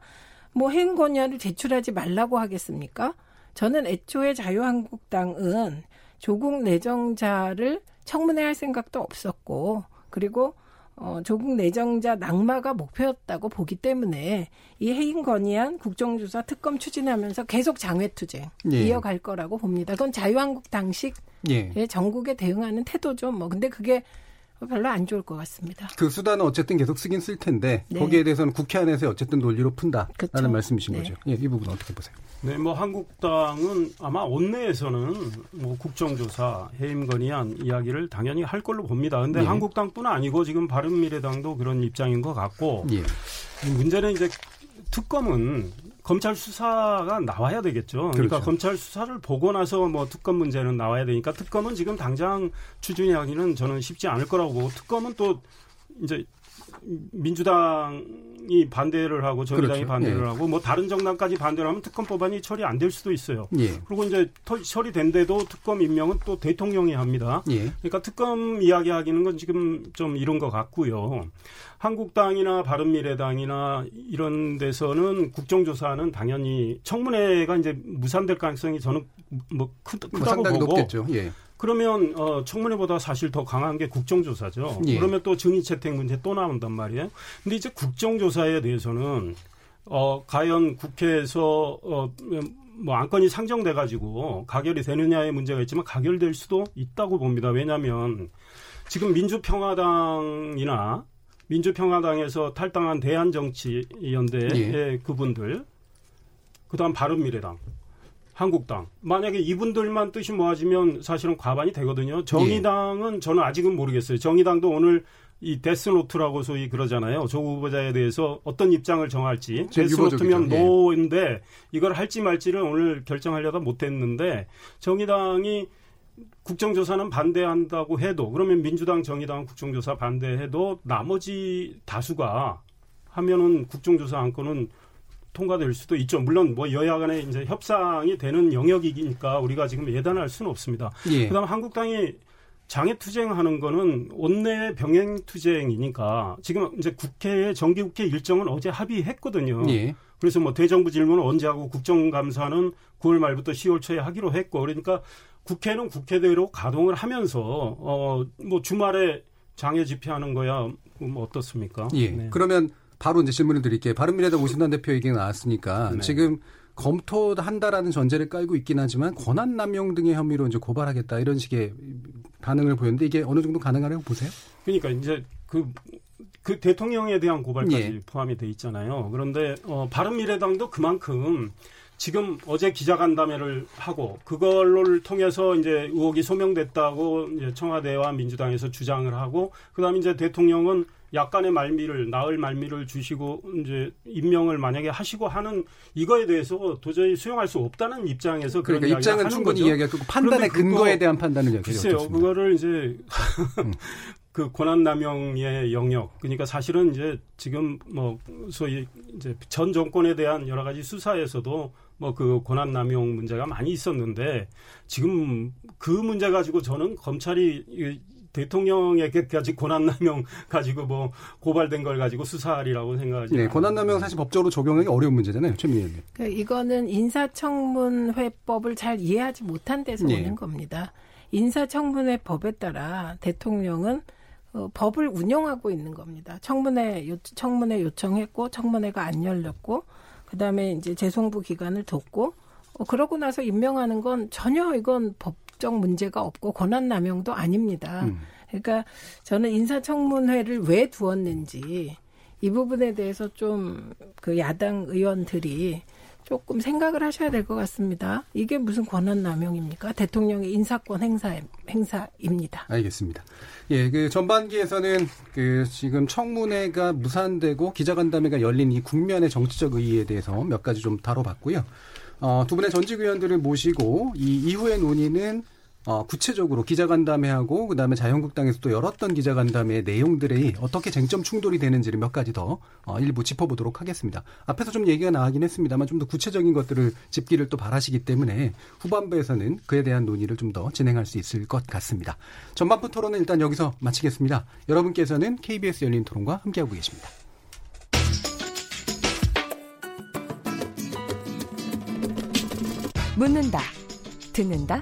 뭐 해임 건의안을 제출하지 말라고 하겠습니까? 저는 애초에 자유한국당은 조국 내정자를 청문회 할 생각도 없었고 그리고 어, 조국 내정자 낙마가 목표였다고 보기 때문에 이 해임 건의안 국정조사 특검 추진하면서 계속 장외투쟁 예. 이어갈 거라고 봅니다. 그건 자유한국당식 예. 전국에 대응하는 태도죠. 뭐 근데 그게 별로 안 좋을 것 같습니다. 그 수단은 어쨌든 계속 쓰긴 쓸 텐데 네. 거기에 대해서는 국회 안에서 어쨌든 논리로 푼다라는 그쵸? 말씀이신 네. 거죠. 예, 이 부분 어떻게 보세요? 네, 뭐 한국당은 아마 원내에서는 뭐 국정조사 해임 건의안 이야기를 당연히 할 걸로 봅니다. 근데 예. 한국당뿐 아니고 지금 바른미래당도 그런 입장인 것 같고 예. 문제는 이제 특검은 검찰 수사가 나와야 되겠죠. 그러니까 그렇죠. 그러니까 검찰 수사를 보고 나서 뭐 특검 문제는 나와야 되니까 특검은 지금 당장 추진하기는 저는 쉽지 않을 거라고 보고 특검은 또 이제 민주당이 반대를 하고 정의당이 그렇죠. 반대를 예. 하고 뭐 다른 정당까지 반대를 하면 특검 법안이 처리 안 될 수도 있어요. 예. 그리고 이제 처리된데도 특검 임명은 또 대통령이 합니다. 예. 그러니까 특검 이야기하기는 건 지금 좀 이런 것 같고요. 한국당이나 바른미래당이나 이런 데서는 국정조사는 당연히 청문회가 이제 무산될 가능성이 저는 뭐 크, 뭐 크다고 뭐 보고 높겠죠. 예. 그러면 어, 청문회보다 사실 더 강한 게 국정조사죠. 예. 그러면 또 증인 채택 문제 또 나온단 말이에요. 근데 이제 국정조사에 대해서는 어, 과연 국회에서 어, 뭐 안건이 상정돼 가지고 가결이 되느냐의 문제가 있지만 가결될 수도 있다고 봅니다. 왜냐하면 지금 민주평화당이나 민주평화당에서 탈당한 대한정치연대의 예. 그분들, 그다음 바른미래당, 한국당. 만약에 이분들만 뜻이 모아지면 사실은 과반이 되거든요. 정의당은 저는 아직은 모르겠어요. 정의당도 오늘 이 데스노트라고 소위 그러잖아요. 조 후보자에 대해서 어떤 입장을 정할지. 데스노트면 예. 노인데 이걸 할지 말지를 오늘 결정하려다 못했는데 정의당이 국정조사는 반대한다고 해도 그러면 민주당, 정의당 국정조사 반대해도 나머지 다수가 하면은 국정조사 안건은 통과될 수도 있죠. 물론 뭐 여야 간에 이제 협상이 되는 영역이니까 우리가 지금 예단할 수는 없습니다. 예. 그다음 한국당이 장애 투쟁하는 거는 원내 병행 투쟁이니까 지금 이제 국회의 정기 국회 일정은 어제 합의했거든요. 예. 그래서 뭐 대정부 질문을 언제 하고 국정감사는 9월 말부터 10월 초에 하기로 했고 그러니까 국회는 국회대로 가동을 하면서 어 뭐 주말에 장애 집회하는 거야 뭐 어떻습니까? 예. 네. 그러면 바로 이제 질문을 드릴게요. 바른미래당 오신단 대표 얘기가 나왔으니까 네. 지금 검토한다라는 전제를 깔고 있긴 하지만 권한 남용 등의 혐의로 이제 고발하겠다 이런 식의 반응을 보였는데 이게 어느 정도 가능하라고 보세요? 그러니까 이제 그, 그 대통령에 대한 고발까지 예. 포함이 돼 있잖아요. 그런데 어, 바른미래당도 그만큼 지금 어제 기자간담회를 하고 그걸로 통해서 이제 의혹이 소명됐다고 이제 청와대와 민주당에서 주장을 하고 그다음에 이제 대통령은 약간의 말미를 나을 말미를 주시고 이제 임명을 만약에 하시고 하는 이거에 대해서 도저히 수용할 수 없다는 입장에서 그러니까 입장은 충분히 이야기하고 판단의 근거에 대한 판단을 글쎄요 그거를 이제 음. [LAUGHS] 그 권한남용의 영역 그러니까 사실은 이제 지금 뭐 소위 이제 전 정권에 대한 여러 가지 수사에서도 뭐 그 권한남용 문제가 많이 있었는데 지금 그 문제 가지고 저는 검찰이 대통령에게까지 권한남용 [LAUGHS] 가지고 뭐 고발된 걸 가지고 수사하리라고 생각하지. 네, 권한남용 사실 법적으로 적용하기 어려운 문제잖아요, 최민희 의원님. 그 이거는 인사청문회법을 잘 이해하지 못한 데서 네. 오는 겁니다. 인사청문회법에 따라 대통령은 어, 법을 운영하고 있는 겁니다. 청문회 요, 청문회 요청했고 청문회가 안 열렸고 그다음에 이제 재송부 기간을 뒀고 어, 그러고 나서 임명하는 건 전혀 이건 법 법적 문제가 없고 권한 남용도 아닙니다. 음. 그러니까 저는 인사청문회를 왜 두었는지 이 부분에 대해서 좀 그 야당 의원들이 조금 생각을 하셔야 될 것 같습니다. 이게 무슨 권한 남용입니까? 대통령의 인사권 행사 행사입니다. 알겠습니다. 예, 그 전반기에서는 그 지금 청문회가 무산되고 기자간담회가 열린 이 국면의 정치적 의의에 대해서 몇 가지 좀 다뤄봤고요. 어, 두 분의 전직 의원들을 모시고 이 이후의 논의는 어, 구체적으로 기자간담회하고 그다음에 자유한국당에서 또 열었던 기자간담회 내용들이 어떻게 쟁점 충돌이 되는지를 몇 가지 더 어, 일부 짚어보도록 하겠습니다. 앞에서 좀 얘기가 나가긴 했습니다만 좀 더 구체적인 것들을 짚기를 또 바라시기 때문에 후반부에서는 그에 대한 논의를 좀 더 진행할 수 있을 것 같습니다. 전반부 토론은 일단 여기서 마치겠습니다. 여러분께서는 KBS 열린 토론과 함께하고 계십니다. 묻는다, 듣는다,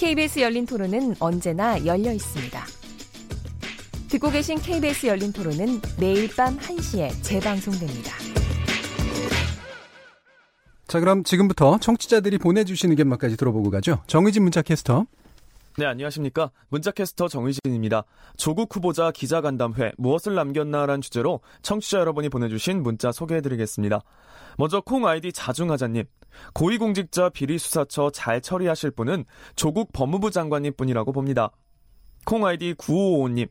KBS 열린 토론은 언제나 열려 있습니다. 듣고 계신 KBS 열린 토론은 매일 밤 1시에 재방송됩니다. 자, 그럼 지금부터 청취자들이 보내주신 의견만까지 들어보고 가죠. 정의진 문자 캐스터. 네, 안녕하십니까. 문자캐스터 정의진입니다. 조국 후보자 기자간담회 무엇을 남겼나란 주제로 청취자 여러분이 보내주신 문자 소개해드리겠습니다. 먼저 콩 아이디 자중하자님. 고위공직자 비리수사처 잘 처리하실 분은 조국 법무부 장관님 뿐이라고 봅니다. 콩 아이디 9555님.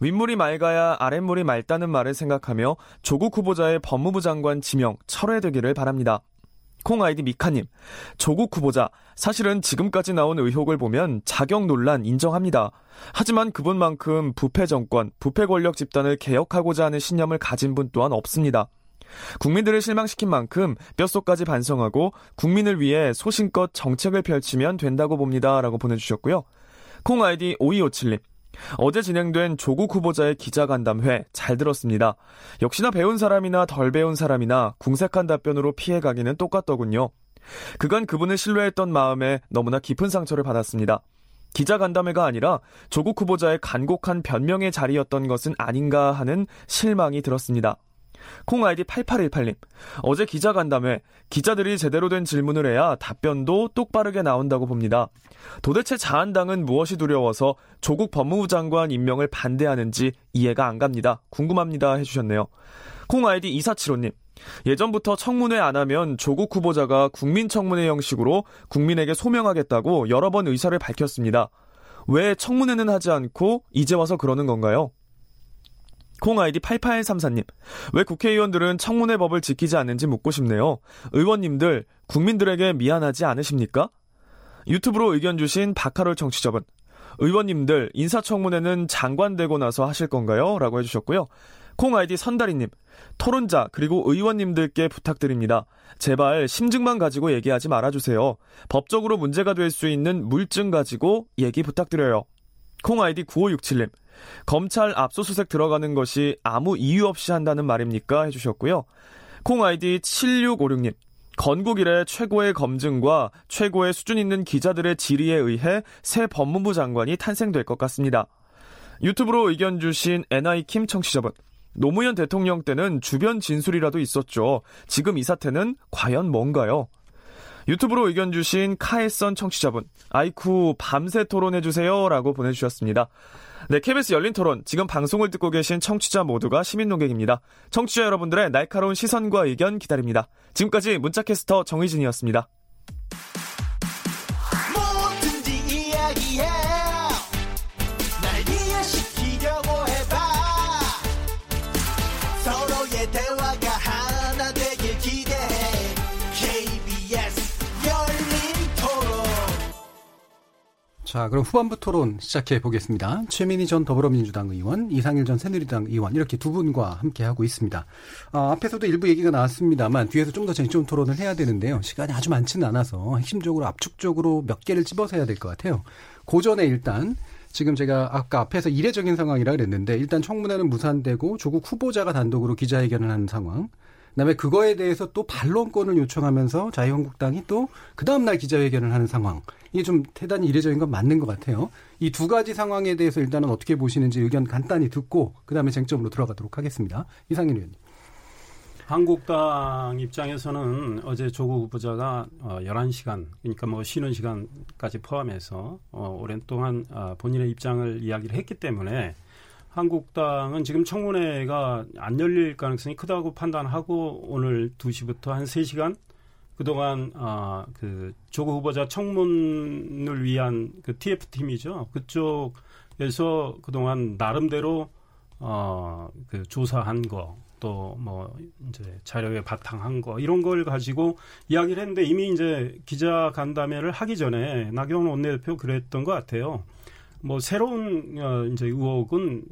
윗물이 맑아야 아랫물이 맑다는 말을 생각하며 조국 후보자의 법무부 장관 지명 철회되기를 바랍니다. 콩 아이디 미카님, 조국 후보자, 사실은 지금까지 나온 의혹을 보면 자격 논란 인정합니다. 하지만 그분만큼 부패 정권, 부패 권력 집단을 개혁하고자 하는 신념을 가진 분 또한 없습니다. 국민들을 실망시킨 만큼 뼛속까지 반성하고 국민을 위해 소신껏 정책을 펼치면 된다고 봅니다. 라고 보내주셨고요. 콩 아이디 5257님. 어제 진행된 조국 후보자의 기자간담회 잘 들었습니다. 역시나 배운 사람이나 덜 배운 사람이나 궁색한 답변으로 피해가기는 똑같더군요. 그간 그분을 신뢰했던 마음에 너무나 깊은 상처를 받았습니다. 기자간담회가 아니라 조국 후보자의 간곡한 변명의 자리였던 것은 아닌가 하는 실망이 들었습니다. 콩 아이디 8818님. 어제 기자간담회, 기자들이 제대로 된 질문을 해야 답변도 똑바르게 나온다고 봅니다. 도대체 자한당은 무엇이 두려워서 조국 법무부 장관 임명을 반대하는지 이해가 안 갑니다. 궁금합니다. 해주셨네요. 콩 아이디 2475님. 예전부터 청문회 안 하면 조국 후보자가 국민청문회 형식으로 국민에게 소명하겠다고 여러 번 의사를 밝혔습니다. 왜 청문회는 하지 않고 이제 와서 그러는 건가요? 콩 아이디 8834님. 왜 국회의원들은 청문회 법을 지키지 않는지 묻고 싶네요. 의원님들, 국민들에게 미안하지 않으십니까? 유튜브로 의견 주신 바카롤 청취자분. 의원님들, 인사청문회는 장관 되고 나서 하실 건가요? 라고 해주셨고요. 콩 아이디 선다리님. 토론자, 그리고 의원님들께 부탁드립니다. 제발 심증만 가지고 얘기하지 말아주세요. 법적으로 문제가 될 수 있는 물증 가지고 얘기 부탁드려요. 콩 아이디 9567님. 검찰 압수수색 들어가는 것이 아무 이유 없이 한다는 말입니까? 해주셨고요. 콩 아이디 7656님. 건국 이래 최고의 검증과 최고의 수준 있는 기자들의 질의에 의해 새 법무부 장관이 탄생될 것 같습니다. 유튜브로 의견 주신 NI킴 청취자분. 노무현 대통령 때는 주변 진술이라도 있었죠. 지금 이 사태는 과연 뭔가요? 유튜브로 의견 주신 카에선 청취자분. 아이쿠, 밤새 토론해주세요. 라고 보내주셨습니다. 네, KBS 열린 토론. 지금 방송을 듣고 계신 청취자 모두가 시민 농객입니다. 청취자 여러분들의 날카로운 시선과 의견 기다립니다. 지금까지 문자캐스터 정의진이었습니다. 자, 그럼 후반부 토론 시작해 보겠습니다. 최민희 전 더불어민주당 의원, 이상일 전 새누리당 의원 이렇게 두 분과 함께 하고 있습니다. 아, 앞에서도 일부 얘기가 나왔습니다만 뒤에서 좀 더 쟁점 토론을 해야 되는데요. 시간이 아주 많지는 않아서 핵심적으로 압축적으로 몇 개를 집어서 해야 될 것 같아요. 고전에 일단 지금 제가 아까 앞에서 이례적인 상황이라 그랬는데 일단 청문회는 무산되고 조국 후보자가 단독으로 기자회견을 하는 상황. 그다음에 그거에 대해서 또 반론권을 요청하면서 자유한국당이 또 그 다음날 기자회견을 하는 상황. 이게 좀 대단히 이례적인 건 맞는 것 같아요. 이 두 가지 상황에 대해서 일단은 어떻게 보시는지 의견 간단히 듣고 그다음에 쟁점으로 들어가도록 하겠습니다. 이상인 의원님. 한국당 입장에서는 어제 조국 후보자가 어 11시간 그러니까 뭐 쉬는 시간까지 포함해서 어 오랜 동안 어 본인의 입장을 이야기를 했기 때문에 한국당은 지금 청문회가 안 열릴 가능성이 크다고 판단하고 오늘 2시부터 한 3시간 그동안 아, 그 조국 후보자 청문을 위한 그 TF 팀이죠. 그쪽에서 그동안 나름대로 어, 그 조사한 거, 또 뭐 이제 자료에 바탕한 거 이런 걸 가지고 이야기를 했는데 이미 이제 기자 간담회를 하기 전에 나경원 원내대표 그랬던 것 같아요. 뭐 새로운 어, 이제 의혹은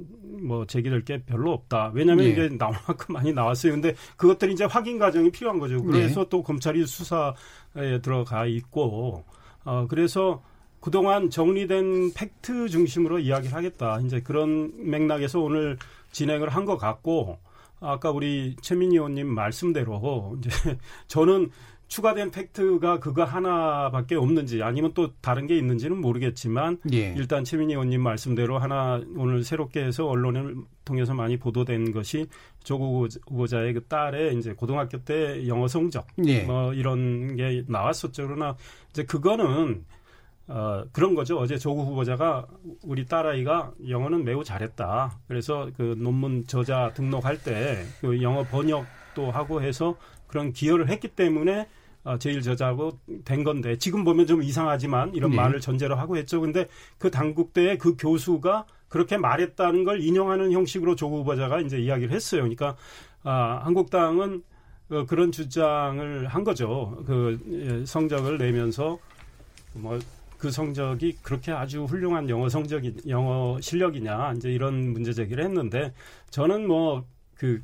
뭐 제기될 게 별로 없다. 왜냐하면 네. 이게 나올 만큼 많이 나왔어요. 근데 그것들이 이제 확인 과정이 필요한 거죠. 그래서 네. 또 검찰이 수사에 들어가 있고 어 그래서 그동안 정리된 팩트 중심으로 이야기를 하겠다. 이제 그런 맥락에서 오늘 진행을 한 것 같고 아까 우리 최민희 의원님 말씀대로 이제 [LAUGHS] 저는 추가된 팩트가 그거 하나밖에 없는지 아니면 또 다른 게 있는지는 모르겠지만 예. 일단 최민희 의원님 말씀대로 하나 오늘 새롭게 해서 언론을 통해서 많이 보도된 것이 조국 후보자의 그 딸의 이제 고등학교 때 영어 성적 예. 뭐 이런 게 나왔었죠. 그러나 이제 그거는 어, 그런 거죠. 어제 조국 후보자가 우리 딸아이가 영어는 매우 잘했다. 그래서 그 논문 저자 등록할 때 그 영어 번역도 하고 해서 그런 기여를 했기 때문에 어, 제일 저자고 된 건데 지금 보면 좀 이상하지만 이런 네. 말을 전제로 하고 했죠. 근데 그 당국대의 그 교수가 그렇게 말했다는 걸 인용하는 형식으로 조국 후보자가 이제 이야기를 했어요. 그러니까 아, 한국당은 어, 그런 주장을 한 거죠. 그 예, 성적을 내면서 뭐 그 성적이 그렇게 아주 훌륭한 영어 성적이 영어 실력이냐 이제 이런 문제 제기를 했는데 저는 뭐그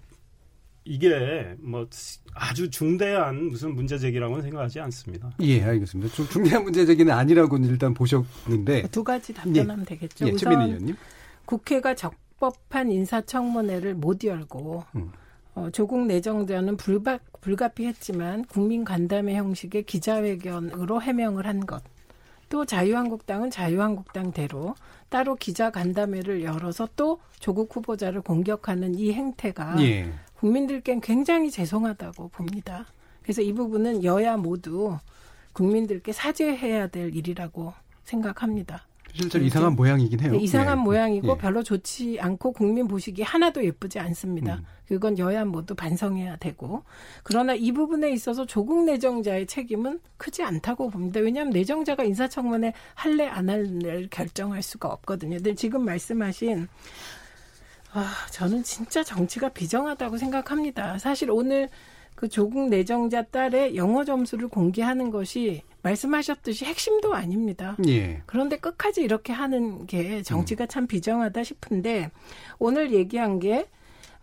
이게 뭐 아주 중대한 무슨 문제 제기라고는 생각하지 않습니다. 예, 알겠습니다. 좀 중대한 문제 제기는 아니라고는 일단 보셨는데 두 가지 답변하면 예. 되겠죠. 예, 우선 의원님. 국회가 적법한 인사청문회를 못 열고 음. 어, 조국 내정자는 불가, 불가피했지만 국민 간담회 형식의 기자회견으로 해명을 한 것. 또 자유한국당은 자유한국당대로 따로 기자 간담회를 열어서 또 조국 후보자를 공격하는 이 행태가 예. 국민들께는 굉장히 죄송하다고 봅니다. 그래서 이 부분은 여야 모두 국민들께 사죄해야 될 일이라고 생각합니다. 실제로 이상한 모양이긴 해요. 네, 이상한 네. 모양이고 네. 별로 좋지 않고 국민 보시기 하나도 예쁘지 않습니다. 음. 그건 여야 모두 반성해야 되고 그러나 이 부분에 있어서 조국 내정자의 책임은 크지 않다고 봅니다. 왜냐하면 내정자가 인사청문회 할래 안 할래를 결정할 수가 없거든요. 근데 지금 말씀하신 아, 저는 진짜 정치가 비정하다고 생각합니다. 사실 오늘 그 조국 내정자 딸의 영어 점수를 공개하는 것이 말씀하셨듯이 핵심도 아닙니다. 예. 그런데 끝까지 이렇게 하는 게 정치가 음. 참 비정하다 싶은데 오늘 얘기한 게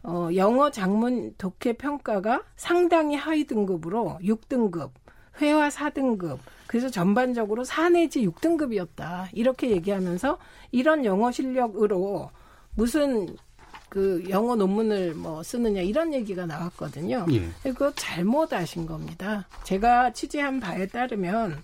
어, 영어 장문 독해 평가가 상당히 하위 등급으로 6등급, 회화 4등급, 그래서 전반적으로 4 내지 6등급이었다. 이렇게 얘기하면서 이런 영어 실력으로 무슨 그 영어 논문을 뭐 쓰느냐 이런 얘기가 나왔거든요. 예. 그거 잘못하신 겁니다. 제가 취재한 바에 따르면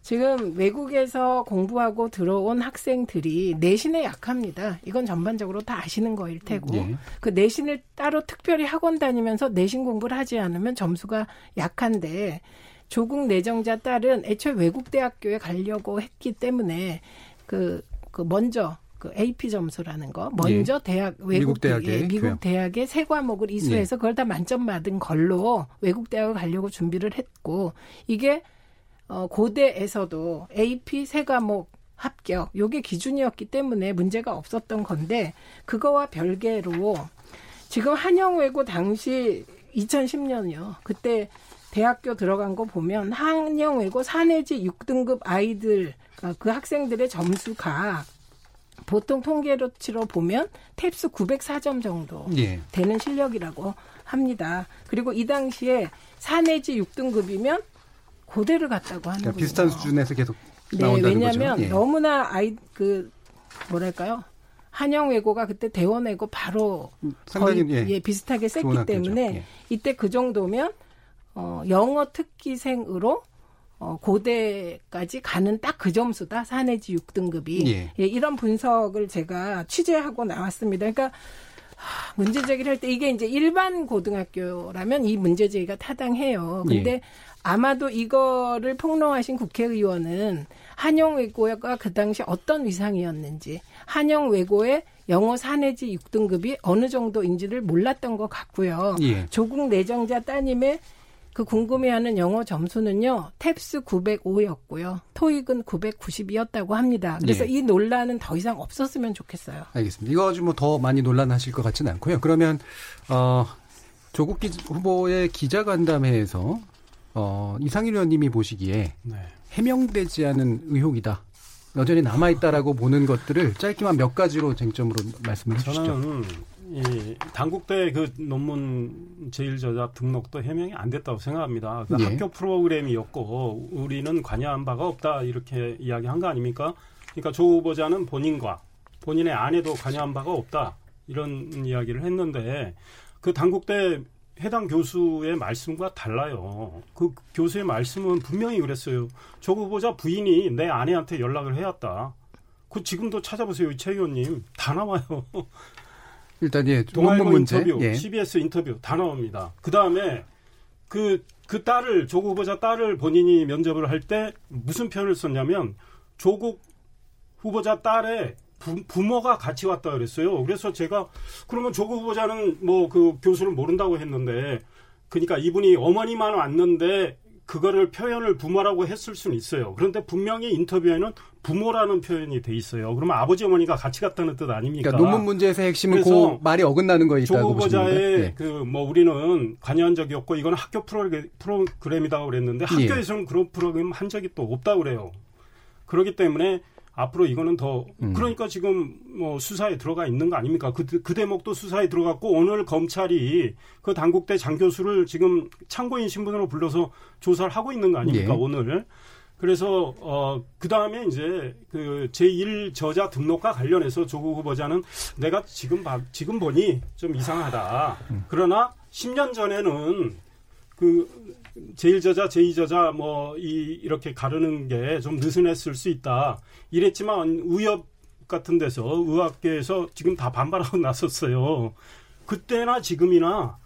지금 외국에서 공부하고 들어온 학생들이 내신에 약합니다. 이건 전반적으로 다 아시는 거일 테고 예. 그 내신을 따로 특별히 학원 다니면서 내신 공부를 하지 않으면 점수가 약한데 조국 내정자 딸은 애초에 외국 대학교에 가려고 했기 때문에 그, 그 먼저 그 AP 점수라는 거 먼저 네. 대학 외국 미국 대학에 예, 미국 대학의 세 과목을 이수해서 네. 그걸 다 만점 받은 걸로 외국 대학을 가려고 준비를 했고 이게 어 고대에서도 AP 세 과목 합격 요게 기준이었기 때문에 문제가 없었던 건데 그거와 별개로 지금 한영외고 당시 2010년이요. 그때 대학교 들어간 거 보면 한영외고 4 내지 6등급 아이들 어, 그 학생들의 점수가 보통 통계로치로 보면 탭스 904점 정도 예. 되는 실력이라고 합니다. 그리고 이 당시에 4 내지 6등급이면 고대를 갔다고 하는 그러니까 비슷한 수준에서 계속 네, 왜냐하면 예. 너무나 아이 그 뭐랄까요? 한영 외고가 그때 대원 외고 바로 상당히 거의, 예, 예, 비슷하게 셌기 때문에 예. 이때 그 정도면 어 영어 특기생으로 어, 고대까지 가는 딱 그 점수다. 4 내지 6등급이. 예. 예, 이런 분석을 제가 취재하고 나왔습니다. 그러니까 하, 문제 제기를 할 때 이게 이제 일반 고등학교라면 이 문제 제기가 타당해요. 근데 예. 아마도 이거를 폭로하신 국회의원은 한영 외고가 그 당시 어떤 위상이었는지 한영 외고의 영어 4 내지 6등급이 어느 정도인지를 몰랐던 것 같고요. 예. 조국 내정자 따님의 그 궁금해하는 영어 점수는요, 탭스 905였고요, 토익은 990이었다고 합니다. 그래서 네. 이 논란은 더 이상 없었으면 좋겠어요. 알겠습니다. 이거 가지고 뭐더 많이 논란하실 것 같지는 않고요. 그러면 어, 조국 기, 후보의 기자간담회에서 어, 이상일 의원님이 보시기에 네. 해명되지 않은 의혹이다. 여전히 남아있다라고 보는 것들을 짧게만 몇 가지로 쟁점으로 말씀을 해주시죠. 저는 이 당국대 그 논문 제일 저자 등록도 해명이 안 됐다고 생각합니다. 그 예. 학교 프로그램이었고 우리는 관여한 바가 없다 이렇게 이야기한 거 아닙니까? 그러니까 조 후보자는 본인과 본인의 아내도 관여한 바가 없다 이런 이야기를 했는데 그 당국대 해당 교수의 말씀과 달라요. 그 교수의 말씀은 분명히 그랬어요. 조 후보자 부인이 내 아내한테 연락을 해왔다. 그 지금도 찾아보세요, 최 의원님. 다 나와요. 일단 예, 동아일보 문제. 인터뷰, 예. CBS 인터뷰 다 나옵니다. 그 다음에 그, 그 딸을, 조국 후보자 딸을 본인이 면접을 할 때 무슨 표현을 썼냐면 조국 후보자 딸의 부, 모가 같이 왔다 그랬어요. 그래서 제가 그러면 조국 후보자는 뭐 그 교수를 모른다고 했는데 그러니까 이분이 어머니만 왔는데 그거를 표현을 부모라고 했을 수는 있어요. 그런데 분명히 인터뷰에는 부모라는 표현이 돼 있어요. 그러면 아버지 어머니가 같이 갔다는 뜻 아닙니까? 그러니까 논문 문제에서의 핵심은 그 말이 어긋나는 거 있다고 보시는 네. 그뭐 우리는 관여한 적이 없고 이거는 학교 프로그램이다고 그랬는데 예. 학교에서는 예. 그런 프로그램 한 적이 또 없다고 그래요. 그렇기 때문에 앞으로 이거는 더 음. 그러니까 지금 뭐 수사에 들어가 있는 거 아닙니까? 그, 그 대목도 수사에 들어갔고 오늘 검찰이 그 당국대 장 교수를 지금 참고인 신분으로 불러서 조사를 하고 있는 거 아닙니까? 예. 오늘 그래서 어 그다음에 이제 그 제1 저자 등록과 관련해서 조국 후보자는 내가 지금 봐 지금 보니 좀 이상하다. 음. 그러나 10년 전에는 그 제1저자, 제2저자 뭐 이 이렇게 가르는 게 좀 느슨했을 수 있다. 이랬지만 의협 같은 데서 의학계에서 지금 다 반발하고 [LAUGHS] 나섰어요. 그때나 지금이나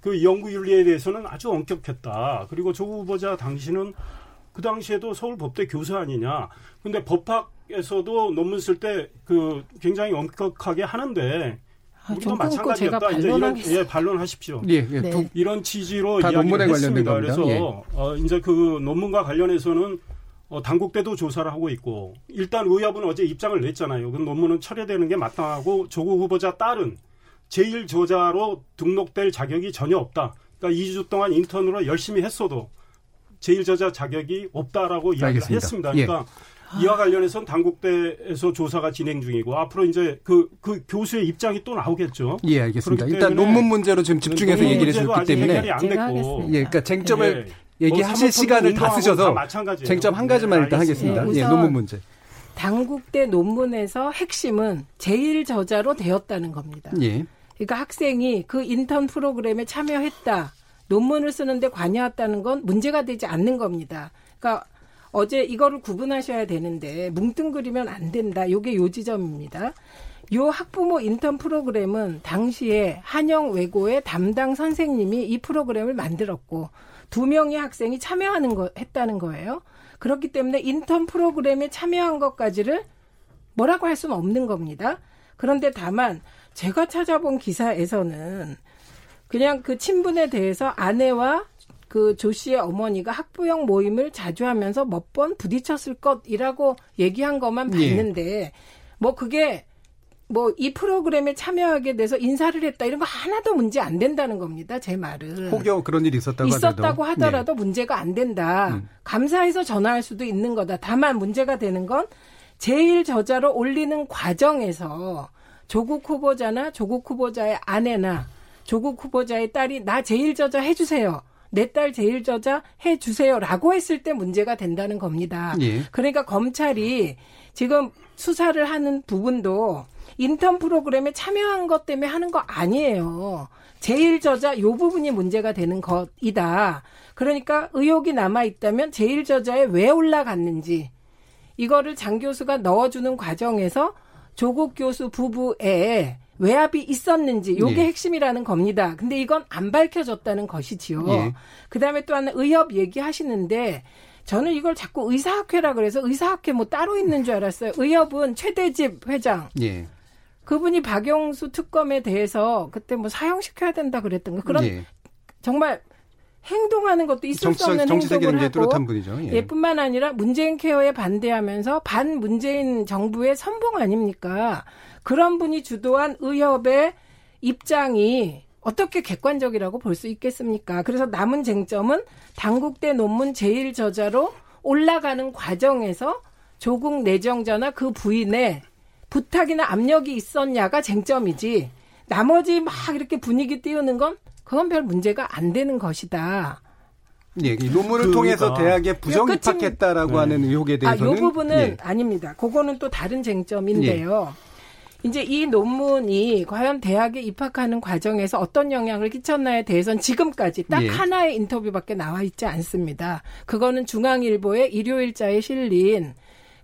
그 연구 윤리에 대해서는 아주 엄격했다. 그리고 조 후보자 당시는 그 당시에도 서울 법대 교수 아니냐. 근데 법학에서도 논문 쓸 때 그 굉장히 엄격하게 하는데 아, 우리도 마찬가지였다. 이제 이런 예, 반론하십시오. 예, 예. 네. 이런 취지로 이야기를 했습니다. 그래서 예. 어, 이제 그 논문과 관련해서는 어, 당국대도 조사를 하고 있고 일단 의협은 어제 입장을 냈잖아요. 그 논문은 철회되는 게 마땅하고 조국 후보자 딸은 제1 저자로 등록될 자격이 전혀 없다. 그러니까 2주 동안 인턴으로 열심히 했어도 제1 저자 자격이 없다라고 이야기를 알겠습니다. 했습니다. 그러니까 예. 이와 관련해서는 당국대에서 조사가 진행 중이고 앞으로 이제 그, 그 교수의 입장이 또 나오겠죠. 예, 알겠습니다. 일단 논문 문제로 지금 집중해서 얘기를 해주셨기 때문에. 안 됐고. 예, 그러니까 쟁점을 예. 얘기하실 시간을 다 쓰셔서 쟁점 한 가지만 네, 일단 하겠습니다. 예, 논문 문제. 당국대 논문에서 핵심은 제일 저자로 되었다는 겁니다. 예. 그러니까 학생이 그 인턴 프로그램에 참여했다. 논문을 쓰는데 관여했다는 건 문제가 되지 않는 겁니다. 그러니까 어제 이거를 구분하셔야 되는데 뭉뚱그리면 안 된다. 요게 요 지점입니다. 요 학부모 인턴 프로그램은 당시에 한영 외고의 담당 선생님이 이 프로그램을 만들었고 두 명의 학생이 참여하는 거 했다는 거예요. 그렇기 때문에 인턴 프로그램에 참여한 것까지를 뭐라고 할 수는 없는 겁니다. 그런데 다만 제가 찾아본 기사에서는 그냥 그 친분에 대해서 아내와 그 조 씨의 어머니가 학부형 모임을 자주 하면서 몇 번 부딪혔을 것이라고 얘기한 것만 예. 봤는데 예. 뭐 그게 뭐이 프로그램에 참여하게 돼서 인사를 했다 이런 거 하나도 문제 안 된다는 겁니다. 제 말은. 혹여 그런 일이 있었다고 있었다고 하더라도 네. 문제가 안 된다. 음. 감사해서 전화할 수도 있는 거다. 다만 문제가 되는 건 제일 저자로 올리는 과정에서 조국 후보자나 조국 후보자의 아내나 조국 후보자의 딸이 나 제일 저자 해주세요. 내 딸 제일 저자 해 주세요라고 했을 때 문제가 된다는 겁니다. 예. 그러니까 검찰이 지금 수사를 하는 부분도 인턴 프로그램에 참여한 것 때문에 하는 거 아니에요. 제일 저자 요 부분이 문제가 되는 것이다. 그러니까 의혹이 남아 있다면 제일 저자에 왜 올라갔는지 이거를 장 교수가 넣어주는 과정에서 조국 교수 부부에 외압이 있었는지 요게 예. 핵심이라는 겁니다. 근데 이건 안 밝혀졌다는 것이지요. 예. 그다음에 또 하나 의협 얘기하시는데 저는 이걸 자꾸 의사학회라 그래서 의사학회 뭐 따로 있는 줄 알았어요. 의협은 최대집 회장. 예. 그분이 박영수 특검에 대해서 그때 뭐 사형시켜야 된다 그랬던 거. 그런 예. 정말 행동하는 것도 있을 정치, 수 없는 행동을 하고 분이죠. 예. 뿐만 아니라 문재인 케어에 반대하면서 반 문재인 정부의 선봉 아닙니까? 그런 분이 주도한 의협의 입장이 어떻게 객관적이라고 볼 수 있겠습니까? 그래서 남은 쟁점은 당국대 논문 제일 저자로 올라가는 과정에서 조국 내정자나 그 부인의 부탁이나 압력이 있었냐가 쟁점이지 나머지 막 이렇게 분위기 띄우는 건 그건 별 문제가 안 되는 것이다. 예, 논문을 그러니까. 통해서 대학에 부정 입학했다라고 네. 하는 의혹에 대해서는 아, 이 부분은 예. 아닙니다. 그거는 또 다른 쟁점인데요. 예. 이제 이 논문이 과연 대학에 입학하는 과정에서 어떤 영향을 끼쳤나에 대해서는 지금까지 딱 예. 하나의 인터뷰밖에 나와 있지 않습니다. 그거는 중앙일보의 일요일자에 실린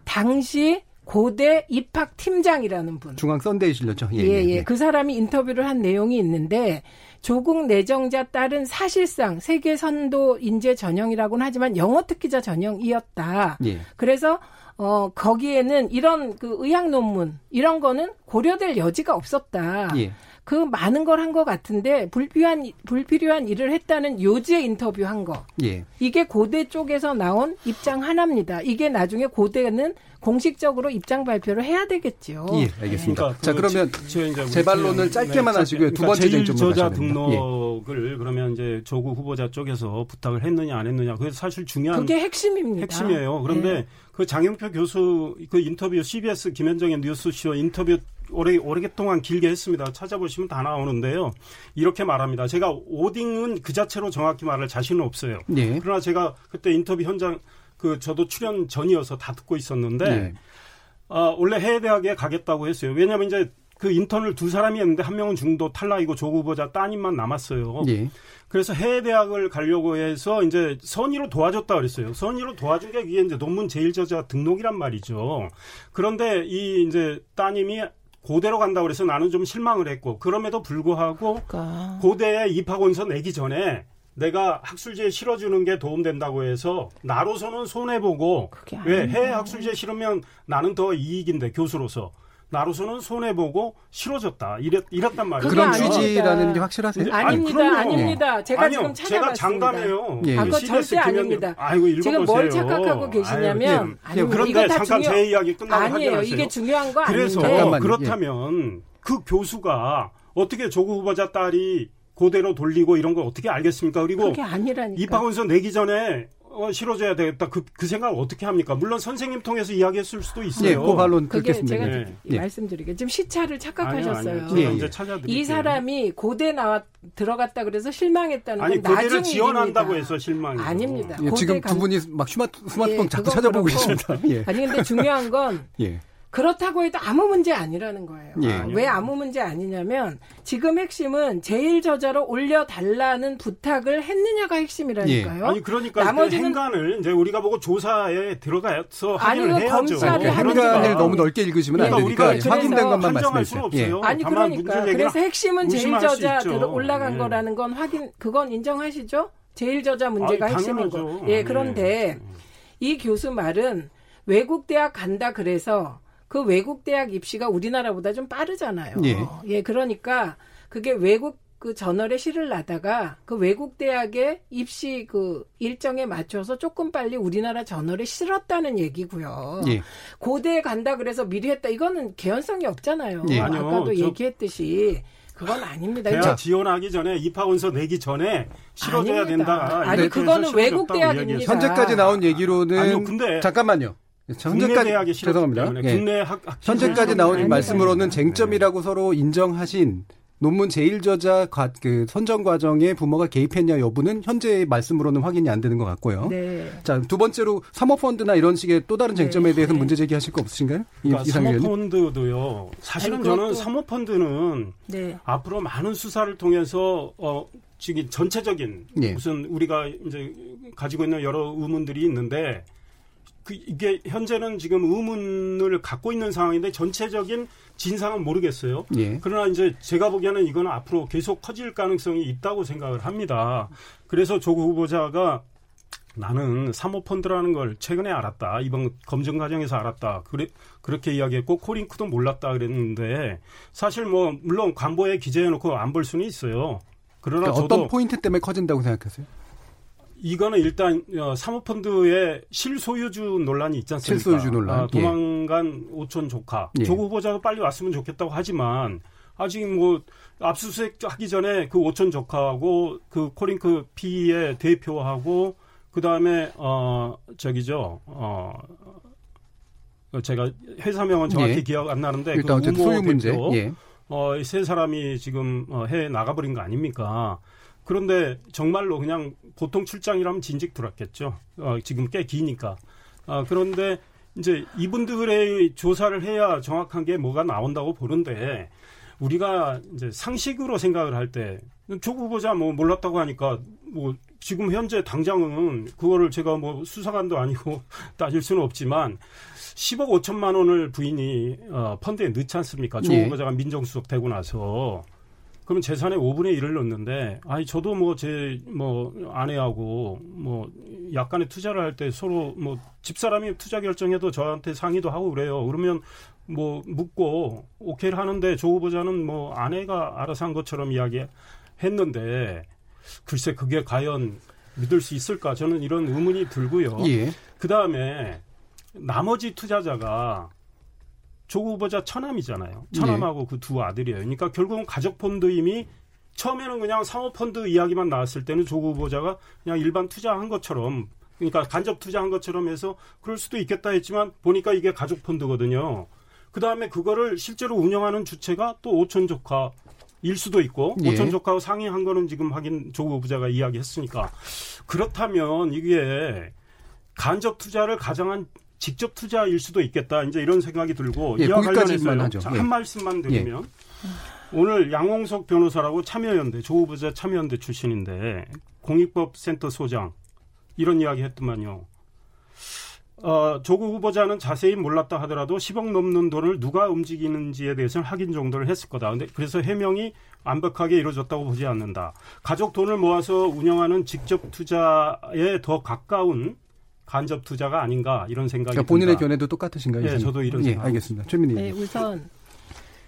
당시 고대 입학 팀장이라는 분. 중앙 SUNDAY 실렸죠. 예, 예, 예, 예. 그 사람이 인터뷰를 한 내용이 있는데 조국 내정자 딸은 사실상 세계 선도 인재 전형이라고는 하지만 영어 특기자 전형이었다. 예. 그래서 어 거기에는 이런 그 의학 논문 이런 거는 고려될 여지가 없었다. 예. 그 많은 걸 한 것 같은데 불필요한 불필요한 일을 했다는 요지의 인터뷰한 거. 예. 이게 고대 쪽에서 나온 입장 하나입니다. 이게 나중에 고대는 공식적으로 입장 발표를 해야 되겠죠. 예, 알겠습니다. 그러니까 자, 그 그러면 재발론을 짧게만 네, 하시고요. 두 번째 그러니까 쟁점 저자 등록을 예. 그러면 이제 조국 후보자 쪽에서 부탁을 했느냐 안 했느냐. 그게 사실 중요한 그게 핵심입니다. 핵심이에요. 그런데 네. 그 장영표 교수 그 인터뷰 CBS 김현정의 뉴스쇼 인터뷰 오래 오래동안 길게 했습니다. 찾아보시면 다 나오는데요. 이렇게 말합니다. 제가 오딩은 그 자체로 정확히 말할 자신은 없어요. 네. 그러나 제가 그때 인터뷰 현장 그 저도 출연 전이어서 다 듣고 있었는데 네. 아, 원래 해외 대학에 가겠다고 했어요. 왜냐하면 이제 그 인턴을 두 사람이 했는데 한 명은 중도 탈락이고 조 후보자 따님만 남았어요. 네. 그래서 해외 대학을 가려고 해서 이제 선의로 도와줬다 그랬어요. 선의로 도와준 게 이게 이제 논문 제일 저자 등록이란 말이죠. 그런데 이 이제 따님이 고대로 간다고 그래서 나는 좀 실망을 했고 그럼에도 불구하고 그러니까. 고대에 입학원서 내기 전에 내가 학술지에 실어주는 게 도움된다고 해서 나로서는 손해보고 왜 해외 학술지에 실으면 나는 더 이익인데 교수로서 나로서는 손해 보고 싫어졌다. 이랬 이랬단 말이에요. 그런 취지라는 게 확실하세요? 아닙니다. 아니, 아닙니다. 제가 아니요, 지금 찾아봤습니다. 제가 장담해요. 예. 아, 그거 절대 아닙니다. 아이고 지금 뭘 착각하고 계시냐면 아유, 예. 그런데 잠깐 중요... 제 이야기 끝나고 아니에요. 이게 중요한 거 그래서 아닌데. 그렇다면 예. 그 교수가 어떻게 조국 후보자 딸이 고대로 돌리고 이런 걸 어떻게 알겠습니까? 그리고 입학원서 내기 전에 어, 실어줘야 되겠다. 그, 그 생각을 어떻게 합니까? 물론 선생님 통해서 이야기했을 수도 있어요. 네, 그 반론 듣겠습니다. 제가 네. 네. 말씀드리게 좀 시차를 착각하셨어요. 아니, 아니, 네. 이 사람이 고대 나왔 들어갔다 그래서 실망했다는 아니, 건 나중 지원한다고 해서 실망이 아닙니다. 예, 지금 두 분이 막 스마트, 스마트폰 예, 자꾸 찾아보고 계십니다. 예. 아니 근데 중요한 건 [LAUGHS] 예. 그렇다고 해도 아무 문제 아니라는 거예요. 예. 왜 아무 문제 아니냐면 지금 핵심은 제일 저자로 올려달라는 부탁을 했느냐가 핵심이라니까요. 예. 아니 그러니까 나머지는 행간을 이제 우리가 보고 조사에 들어가서 확인을 아니, 해야죠. 행간을 너무 넓게 읽으시면 안 되니까 그러니까 확인된 것만 말씀해 주세요. 예. 아니 그러니까 그래서 핵심은 제일 저자 올라간 예. 거라는 건 확인 그건 인정하시죠? 제일 저자 문제가 아니, 핵심인 거. 예 그런데 예. 이 교수 말은 외국 대학 간다 그래서 그 외국 대학 입시가 우리나라보다 좀 빠르잖아요. 예. 예, 그러니까 그게 외국 그 저널에 실을 나다가 그 외국 대학의 입시 그 일정에 맞춰서 조금 빨리 우리나라 저널에 실었다는 얘기고요. 예. 고대에 간다 그래서 미리 했다. 이거는 개연성이 없잖아요. 예. 아까도 얘기했듯이 그건 아닙니다. 대학 지원하기 전에 입학원서 내기 전에 실어줘야 아닙니다. 된다. 아니 그거는 외국 대학입니다. 현재까지 나온 얘기로는 아니요, 근데 잠깐만요. 현재까지 죄송합니다. 예. 국내 학, 현재까지 나온 말씀으로는 쟁점이라고 서로 인정하신 논문 제일 저자 과, 그 선정 과정에 부모가 개입했냐 여부는 현재의 말씀으로는 확인이 안 되는 것 같고요. 네. 자, 두 번째로 사모펀드나 이런 식의 또 다른 쟁점에 네. 대해서 문제 제기하실 거 없으신가요? 그러니까 사모펀드도요. 사실은 저는 사모펀드는 네. 앞으로 많은 수사를 통해서 어 지금 전체적인 예. 무슨 우리가 이제 가지고 있는 여러 의문들이 있는데 그 이게 현재는 지금 의문을 갖고 있는 상황인데 전체적인 진상은 모르겠어요. 예. 그러나 이제 제가 보기에는 이건 앞으로 계속 커질 가능성이 있다고 생각을 합니다. 그래서 조국 후보자가 나는 사모펀드라는 걸 최근에 알았다. 이번 검증 과정에서 알았다. 그래, 그렇게 이야기했고, 코링크도 몰랐다 그랬는데, 사실 뭐, 물론 관보에 기재해놓고 안 볼 수는 있어요. 그러나 그러니까 어떤 포인트 때문에 커진다고 생각하세요? 이거는 일단 어, 사모펀드의 실소유주 논란이 있지 않습니까? 실소유주 논란. 아, 도망간 예. 오촌 조카. 예. 조국 후보자도 빨리 왔으면 좋겠다고 하지만 아직 뭐 압수수색 하기 전에 그 오촌 조카하고 그 코링크 P의 대표하고 그 다음에 어 저기죠 어 제가 회사명은 정확히 예. 기억 안 나는데 일단 그 어쨌든 소유 문제. 예. 어세 사람이 지금 어, 해외 나가버린 거 아닙니까? 그런데 정말로 그냥 보통 출장이라면 진직 들었겠죠. 어, 지금 꽤 기니까. 어, 그런데 이제 이분들의 조사를 해야 정확한 게 뭐가 나온다고 보는데 우리가 이제 상식으로 생각을 할 때 조국 후보자 뭐 몰랐다고 하니까 뭐 지금 현재 당장은 그거를 제가 뭐 수사관도 아니고 [LAUGHS] 따질 수는 없지만 10억 5천만 원을 부인이 어, 펀드에 넣지 않습니까? 조국 예. 후보자가 민정수석 되고 나서 그러면 재산의 5분의 1을 넣는데 아니 저도 뭐 제뭐 뭐 아내하고 뭐 약간의 투자를 할 때 서로 뭐 집사람이 투자 결정해도 저한테 상의도 하고 그래요. 그러면 뭐 묻고 오케이를 하는데 조 후보자는 뭐 아내가 알아서 한 것처럼 이야기 했는데 글쎄 그게 과연 믿을 수 있을까 저는 이런 의문이 들고요. 예. 그 다음에 나머지 투자자가 조 후보자 처남이잖아요. 처남하고 네. 그두 아들이에요. 그러니까 결국은 가족 펀드임이 처음에는 그냥 사모펀드 이야기만 나왔을 때는 조 후보자가 그냥 일반 투자한 것처럼 그러니까 간접 투자한 것처럼 해서 그럴 수도 있겠다 했지만 보니까 이게 가족 펀드거든요. 그 다음에 그거를 실제로 운영하는 주체가 또 오촌 조카 일 수도 있고 예. 오촌 조카하고 상의한 거는 지금 확인 조 후보자가 이야기했으니까 그렇다면 이게 간접 투자를 가정한 직접 투자일 수도 있겠다. 이제 이런 생각이 들고 예, 이와 관련해서 한 예. 말씀만 드리면 예. 오늘 양홍석 변호사라고 참여연대 조 후보자 참여연대 출신인데 공익법센터 소장 이런 이야기 했더만요. 어, 조국 후보자는 자세히 몰랐다 하더라도 10억 넘는 돈을 누가 움직이는지에 대해서는 확인 정도를 했을 거다. 근데 그래서 해명이 완벽하게 이루어졌다고 보지 않는다. 가족 돈을 모아서 운영하는 직접 투자에 더 가까운 간접 투자가 아닌가 이런 생각이 그러니까 본인의 든다. 견해도 똑같으신가요? 네, 저도 이런 예, 알겠습니다. 최민희. 네, 우선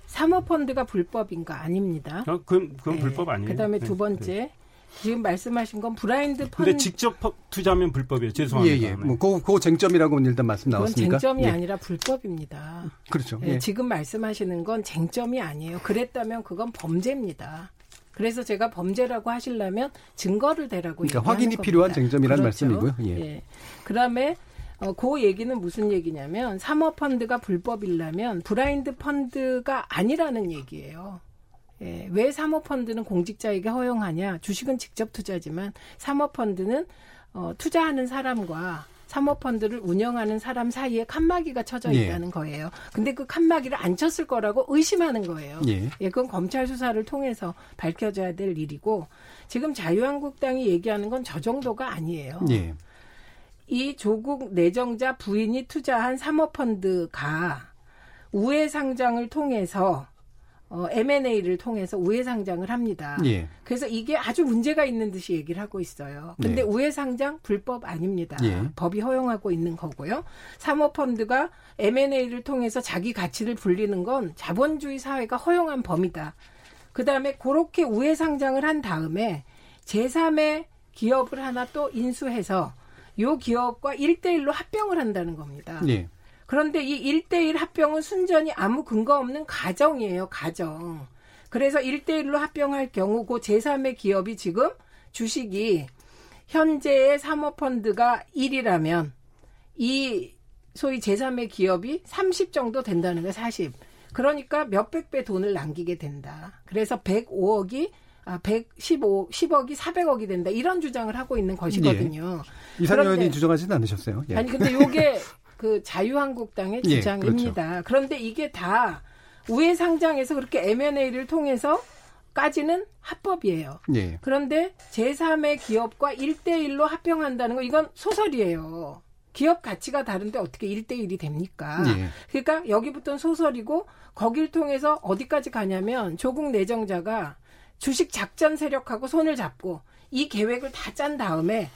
사모펀드가 불법인가 아닙니다. 어, 그건, 그건 네. 불법 아니에요. 그다음에 두 네, 번째 네. 지금 말씀하신 건 브라인드 펀드. 근데 직접 투자하면 불법이에요. 죄송합니다. 예, 예. 뭐, 그, 그 쟁점이라고 일단 말씀 나왔으니까. 그건 쟁점이 예. 아니라 불법입니다. 그렇죠. 예. 예. 지금 말씀하시는 건 쟁점이 아니에요. 그랬다면 그건 범죄입니다. 그래서 제가 범죄라고 하시려면 증거를 대라고 그러니까 확인이 겁니다. 필요한 쟁점이라는 그렇죠. 말씀이고요. 예. 예. 그다음에 어, 그 얘기는 무슨 얘기냐면 사모펀드가 불법이라면 브라인드 펀드가 아니라는 얘기예요. 예, 왜 사모펀드는 공직자에게 허용하냐? 주식은 직접 투자지만 사모펀드는 어, 투자하는 사람과 사모펀드를 운영하는 사람 사이에 칸막이가 쳐져 예. 있다는 예. 거예요. 근데 그 칸막이를 안 쳤을 거라고 의심하는 거예요. 예. 예, 그건 검찰 수사를 통해서 밝혀져야 될 일이고 지금 자유한국당이 얘기하는 건 저 정도가 아니에요. 예. 이 조국 내정자 부인이 투자한 사모펀드가 우회 상장을 통해서 어, M&A를 통해서 우회 상장을 합니다. 예. 그래서 이게 아주 문제가 있는 듯이 얘기를 하고 있어요. 근데 예. 우회 상장 불법 아닙니다. 예. 법이 허용하고 있는 거고요. 사모펀드가 M&A를 통해서 자기 가치를 불리는 건 자본주의 사회가 허용한 범위다. 그다음에 그렇게 우회 상장을 한 다음에 제3의 기업을 하나 또 인수해서 요 기업과 1대1로 합병을 한다는 겁니다. 예. 그런데 이1대1 합병은 순전히 아무 근거 없는 가정이에요, 가정. 그래서 1대1로 합병할 경우 그 제3의 기업이 지금 주식이 현재의 사모펀드가 1이라면 이 소위 제3의 기업이 30 정도 된다는 거예요, 40. 그러니까 몇백 배 돈을 남기게 된다. 그래서 105억이 아, 115, 10억이 400억이 된다. 이런 주장을 하고 있는 것이거든요. 예. 이상현 의원이 주장하지는 않으셨어요. 예. 아니, 근데 요게 [LAUGHS] 그 자유한국당의 주장입니다. 예, 그렇죠. 그런데 이게 다 우회 상장에서 그렇게 M&A를 통해서 까지는 합법이에요. 예. 그런데 제3의 기업과 1대1로 합병한다는 거 이건 소설이에요. 기업 가치가 다른데 어떻게 1대1이 됩니까? 예. 그러니까 여기부터는 소설이고 거길 통해서 어디까지 가냐면 조국 내정자가 주식 작전 세력하고 손을 잡고 이 계획을 다 짠 다음에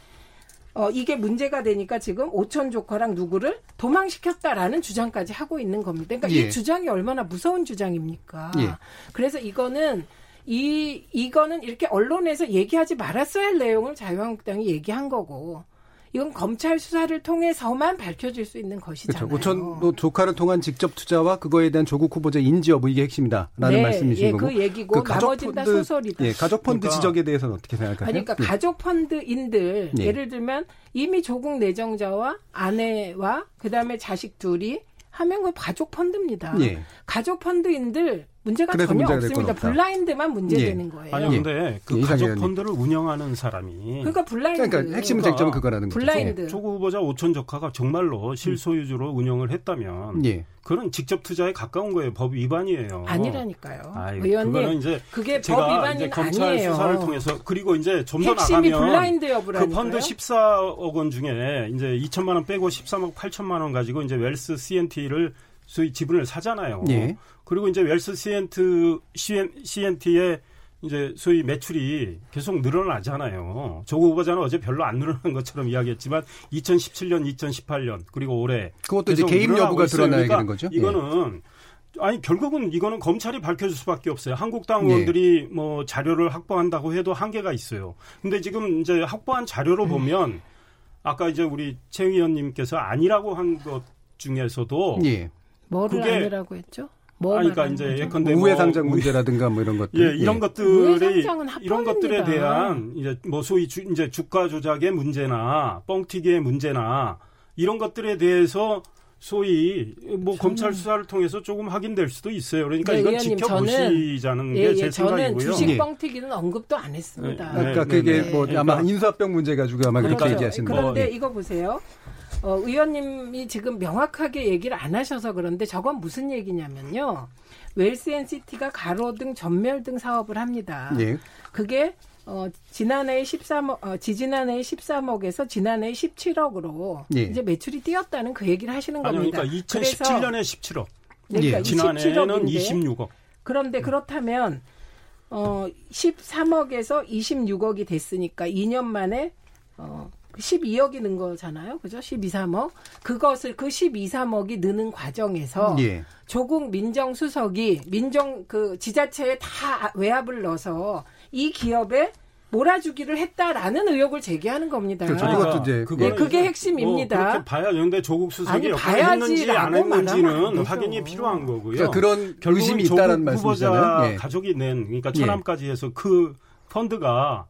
어, 이게 문제가 되니까 지금 오천 조커랑 누구를 도망시켰다라는 주장까지 하고 있는 겁니다. 그러니까 예. 이 주장이 얼마나 무서운 주장입니까? 예. 그래서 이거는 이 이거는 이렇게 언론에서 얘기하지 말았어야 할 내용을 자유한국당이 얘기한 거고 이건 검찰 수사를 통해서만 밝혀질 수 있는 것이잖아요. 그렇죠. 오천 조카를 통한 직접 투자와 그거에 대한 조국 후보자 인지 여부 이게 핵심이다라는 네, 말씀이신 예, 거고. 그 얘기고 그 나머지는 다 소설이다. 예, 가족 펀드 그러니까, 지적에 대해서는 어떻게 생각하세요? 그러니까 예. 가족 펀드인들 예. 예를 들면 이미 조국 내정자와 아내와 그다음에 자식 둘이 하면 그 가족 펀드입니다. 예. 가족 펀드인들 문제가 전혀 문제가 없습니다. 블라인드만 문제되는 네. 거예요. 아니 근데 그 예, 가족 펀드를 운영하는 사람이 그러니까 블라인드 그러니까 핵심 쟁점은 그거라는 거죠. 블라인드. 조국 후보자 5촌 조카가 정말로 실소유주로 운영을 했다면 예. 그런 직접 투자에 가까운 거예요. 법 위반이에요. 아니라니까요. 아이, 의원님, 이제 그게 법 위반이 이제 검찰 아니에요. 수사를 통해서 그리고 이제 좀 더 나가면 블라인드 그 펀드 14억 원 중에 이제 2천만 원 빼고 13억 8천만 원 가지고 이제 웰스 C&T를 소위 지분을 사잖아요. 예. 그리고 이제 웰스 CNT CNT의 이제 소위 매출이 계속 늘어나잖아요. 조국 후보자는 어제 별로 안 늘어난 것처럼 이야기했지만 2017년, 2018년 그리고 올해 그것도 이제 개입 여부가 드러나야 그러니까 되는 거죠. 이거는 예. 아니 결국은 이거는 검찰이 밝혀줄 수밖에 없어요. 한국당 의원들이 예. 뭐 자료를 확보한다고 해도 한계가 있어요. 근데 지금 이제 확보한 자료로 음. 보면 아까 이제 우리 최 의원님께서 아니라고 한 것 중에서도 예. 뭐를 아니라고 했죠? 뭐 아니, 그러니까 이제 예컨대 뭐 우회 상장 문제라든가 뭐 이런 것들. 예, 이런 예. 것들이 이런 것들에 대한 이제 뭐 소위 주, 이제 주가 조작의 문제나 뻥튀기의 문제나 이런 것들에 대해서 소위 뭐 검찰 수사를 통해서 조금 확인될 수도 있어요. 그러니까 네, 이건 지켜보시자는 예, 게제 예, 생각이고요. 저는 주식 뻥튀기는 언급도 안 했습니다. 네, 그러니까 그게 네, 뭐 네. 아마 그러니까 인사병 문제 가지고 아마 그렇죠. 그렇게 얘기하신 거예요. 그런데 이거 보세요. 어, 의원님이 지금 명확하게 얘기를 안 하셔서 그런데 저건 무슨 얘기냐면요. 웰스 C&T가 가로등 점멸등 사업을 합니다. 예. 그게 어, 지난해 13억, 어, 지지난해 13억에서 지난해 17억으로 예. 이제 매출이 뛰었다는 그 얘기를 하시는 아니, 겁니다. 그러니까 2017년에 17억. 그러니까 예. 지난해는 26억. 그런데 그렇다면 어, 13억에서 26억이 됐으니까 2년 만에 어, 12억이 는 거잖아요. 그죠? 12, 3억. 그것을 그 12, 3억이 느는 과정에서 예. 조국 민정수석이 민정 그 지자체에 다 외압을 넣어서 이 기업에 몰아주기를 했다라는 의혹을 제기하는 겁니다. 그렇죠. 이것도 이제 그게, 네, 그게 핵심입니다. 뭐 그렇게 봐야 그런데 조국 수석이 역할을 했는지 안 했는지는 확인이 필요한 거고요. 그러니까 그런 의심이 있다는 말씀이잖아요. 후보자 예. 가족이 낸 그러니까 천암까지 해서 그 펀드가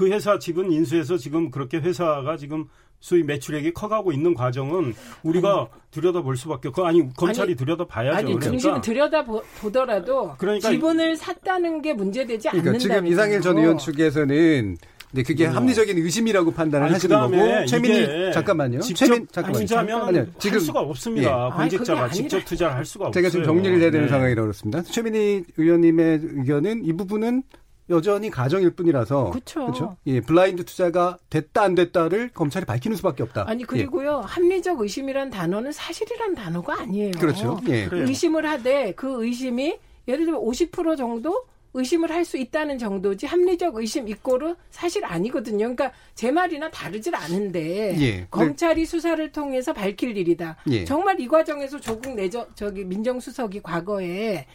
그 회사 지분 인수해서 지금 그렇게 회사가 지금 소위 매출액이 커가고 있는 과정은 우리가 아니, 들여다볼 수밖에 없고 아니 검찰이 아니, 들여다봐야죠. 아니 그러니까. 중심을 들여다보더라도 그러니까 지분을 샀다는 게 문제되지 그러니까 않는다. 지금 이상일 전 의원 측에서는 네, 그게 음. 합리적인 의심이라고 판단을 아니, 하시는 거고 최민희 잠깐만요. 직접 최민 잠깐만요. 잠깐만요. 지금 할 수가 없습니다. 예. 권직자가 직접 투자를 할 수가 제가 없어요. 제가 좀 정리를 해야 되는 네. 상황이라고 그렇습니다. 최민희 의원님의 의견은 이 부분은 여전히 가정일 뿐이라서 그렇죠. 예, 블라인드 투자가 됐다 안 됐다를 검찰이 밝히는 수밖에 없다. 아니 그리고요 예. 합리적 의심이란 단어는 사실이란 단어가 아니에요. 그렇죠. 예. 의심을 하되 그 의심이 예를 들면 50% 정도 의심을 할 수 있다는 정도지 합리적 의심 이꼬르 사실 아니거든요. 그러니까 제 말이나 다르질 않은데 예. 검찰이 수사를 통해서 밝힐 일이다. 예. 정말 이 과정에서 조국 내저 저기 민정수석이 과거에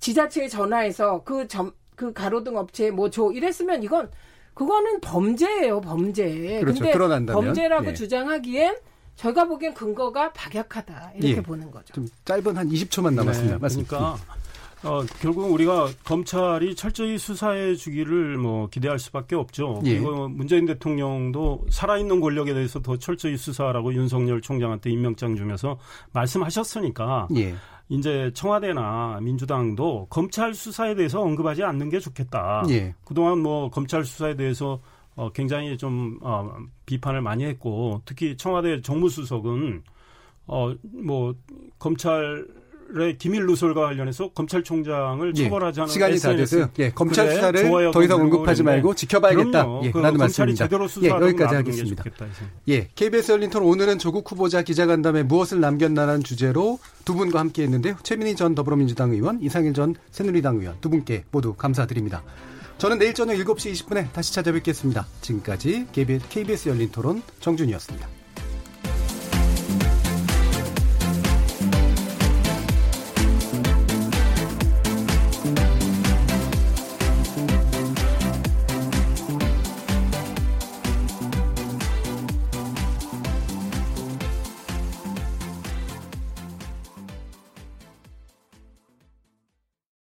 지자체에 전화해서 그 점, 그 가로등 업체에 뭐 줘 이랬으면 이건 그거는 범죄예요, 범죄. 그렇죠. 근데 드러난다면. 범죄라고 예. 주장하기엔 저희가 보기엔 근거가 박약하다 이렇게 예. 보는 거죠. 좀 짧은 한 20초만 남았습니다. 네, 그러니까 어, 결국 우리가 검찰이 철저히 수사해 주기를 뭐 기대할 수밖에 없죠. 예. 그리고 문재인 대통령도 살아있는 권력에 대해서 더 철저히 수사하라고 윤석열 총장한테 임명장 주면서 말씀하셨으니까 예. 이제 청와대나 민주당도 검찰 수사에 대해서 언급하지 않는 게 좋겠다. 예. 그동안 뭐 검찰 수사에 대해서 어, 굉장히 좀 어, 비판을 많이 했고 특히 청와대 정무수석은 어, 뭐 검찰 의 기밀 누설과 관련해서 검찰총장을 예. 처벌하자는 시간이 다 돼서요. 예, 검찰 그래, 수사를 더 이상 언급하지 말고 지켜봐야겠다. 예, 그 라는 말씀입니다. 예, 여기까지 하겠습니다. 예, KBS 열린 토론 오늘은 조국 후보자 기자간담회 무엇을 남겼나라는 주제로 두 분과 함께했는데요. 최민희 전 더불어민주당 의원, 이상일 전 새누리당 의원 두 분께 모두 감사드립니다. 저는 내일 저녁 7시 20분에 다시 찾아뵙겠습니다. 지금까지 KBS 열린 토론 정준이었습니다.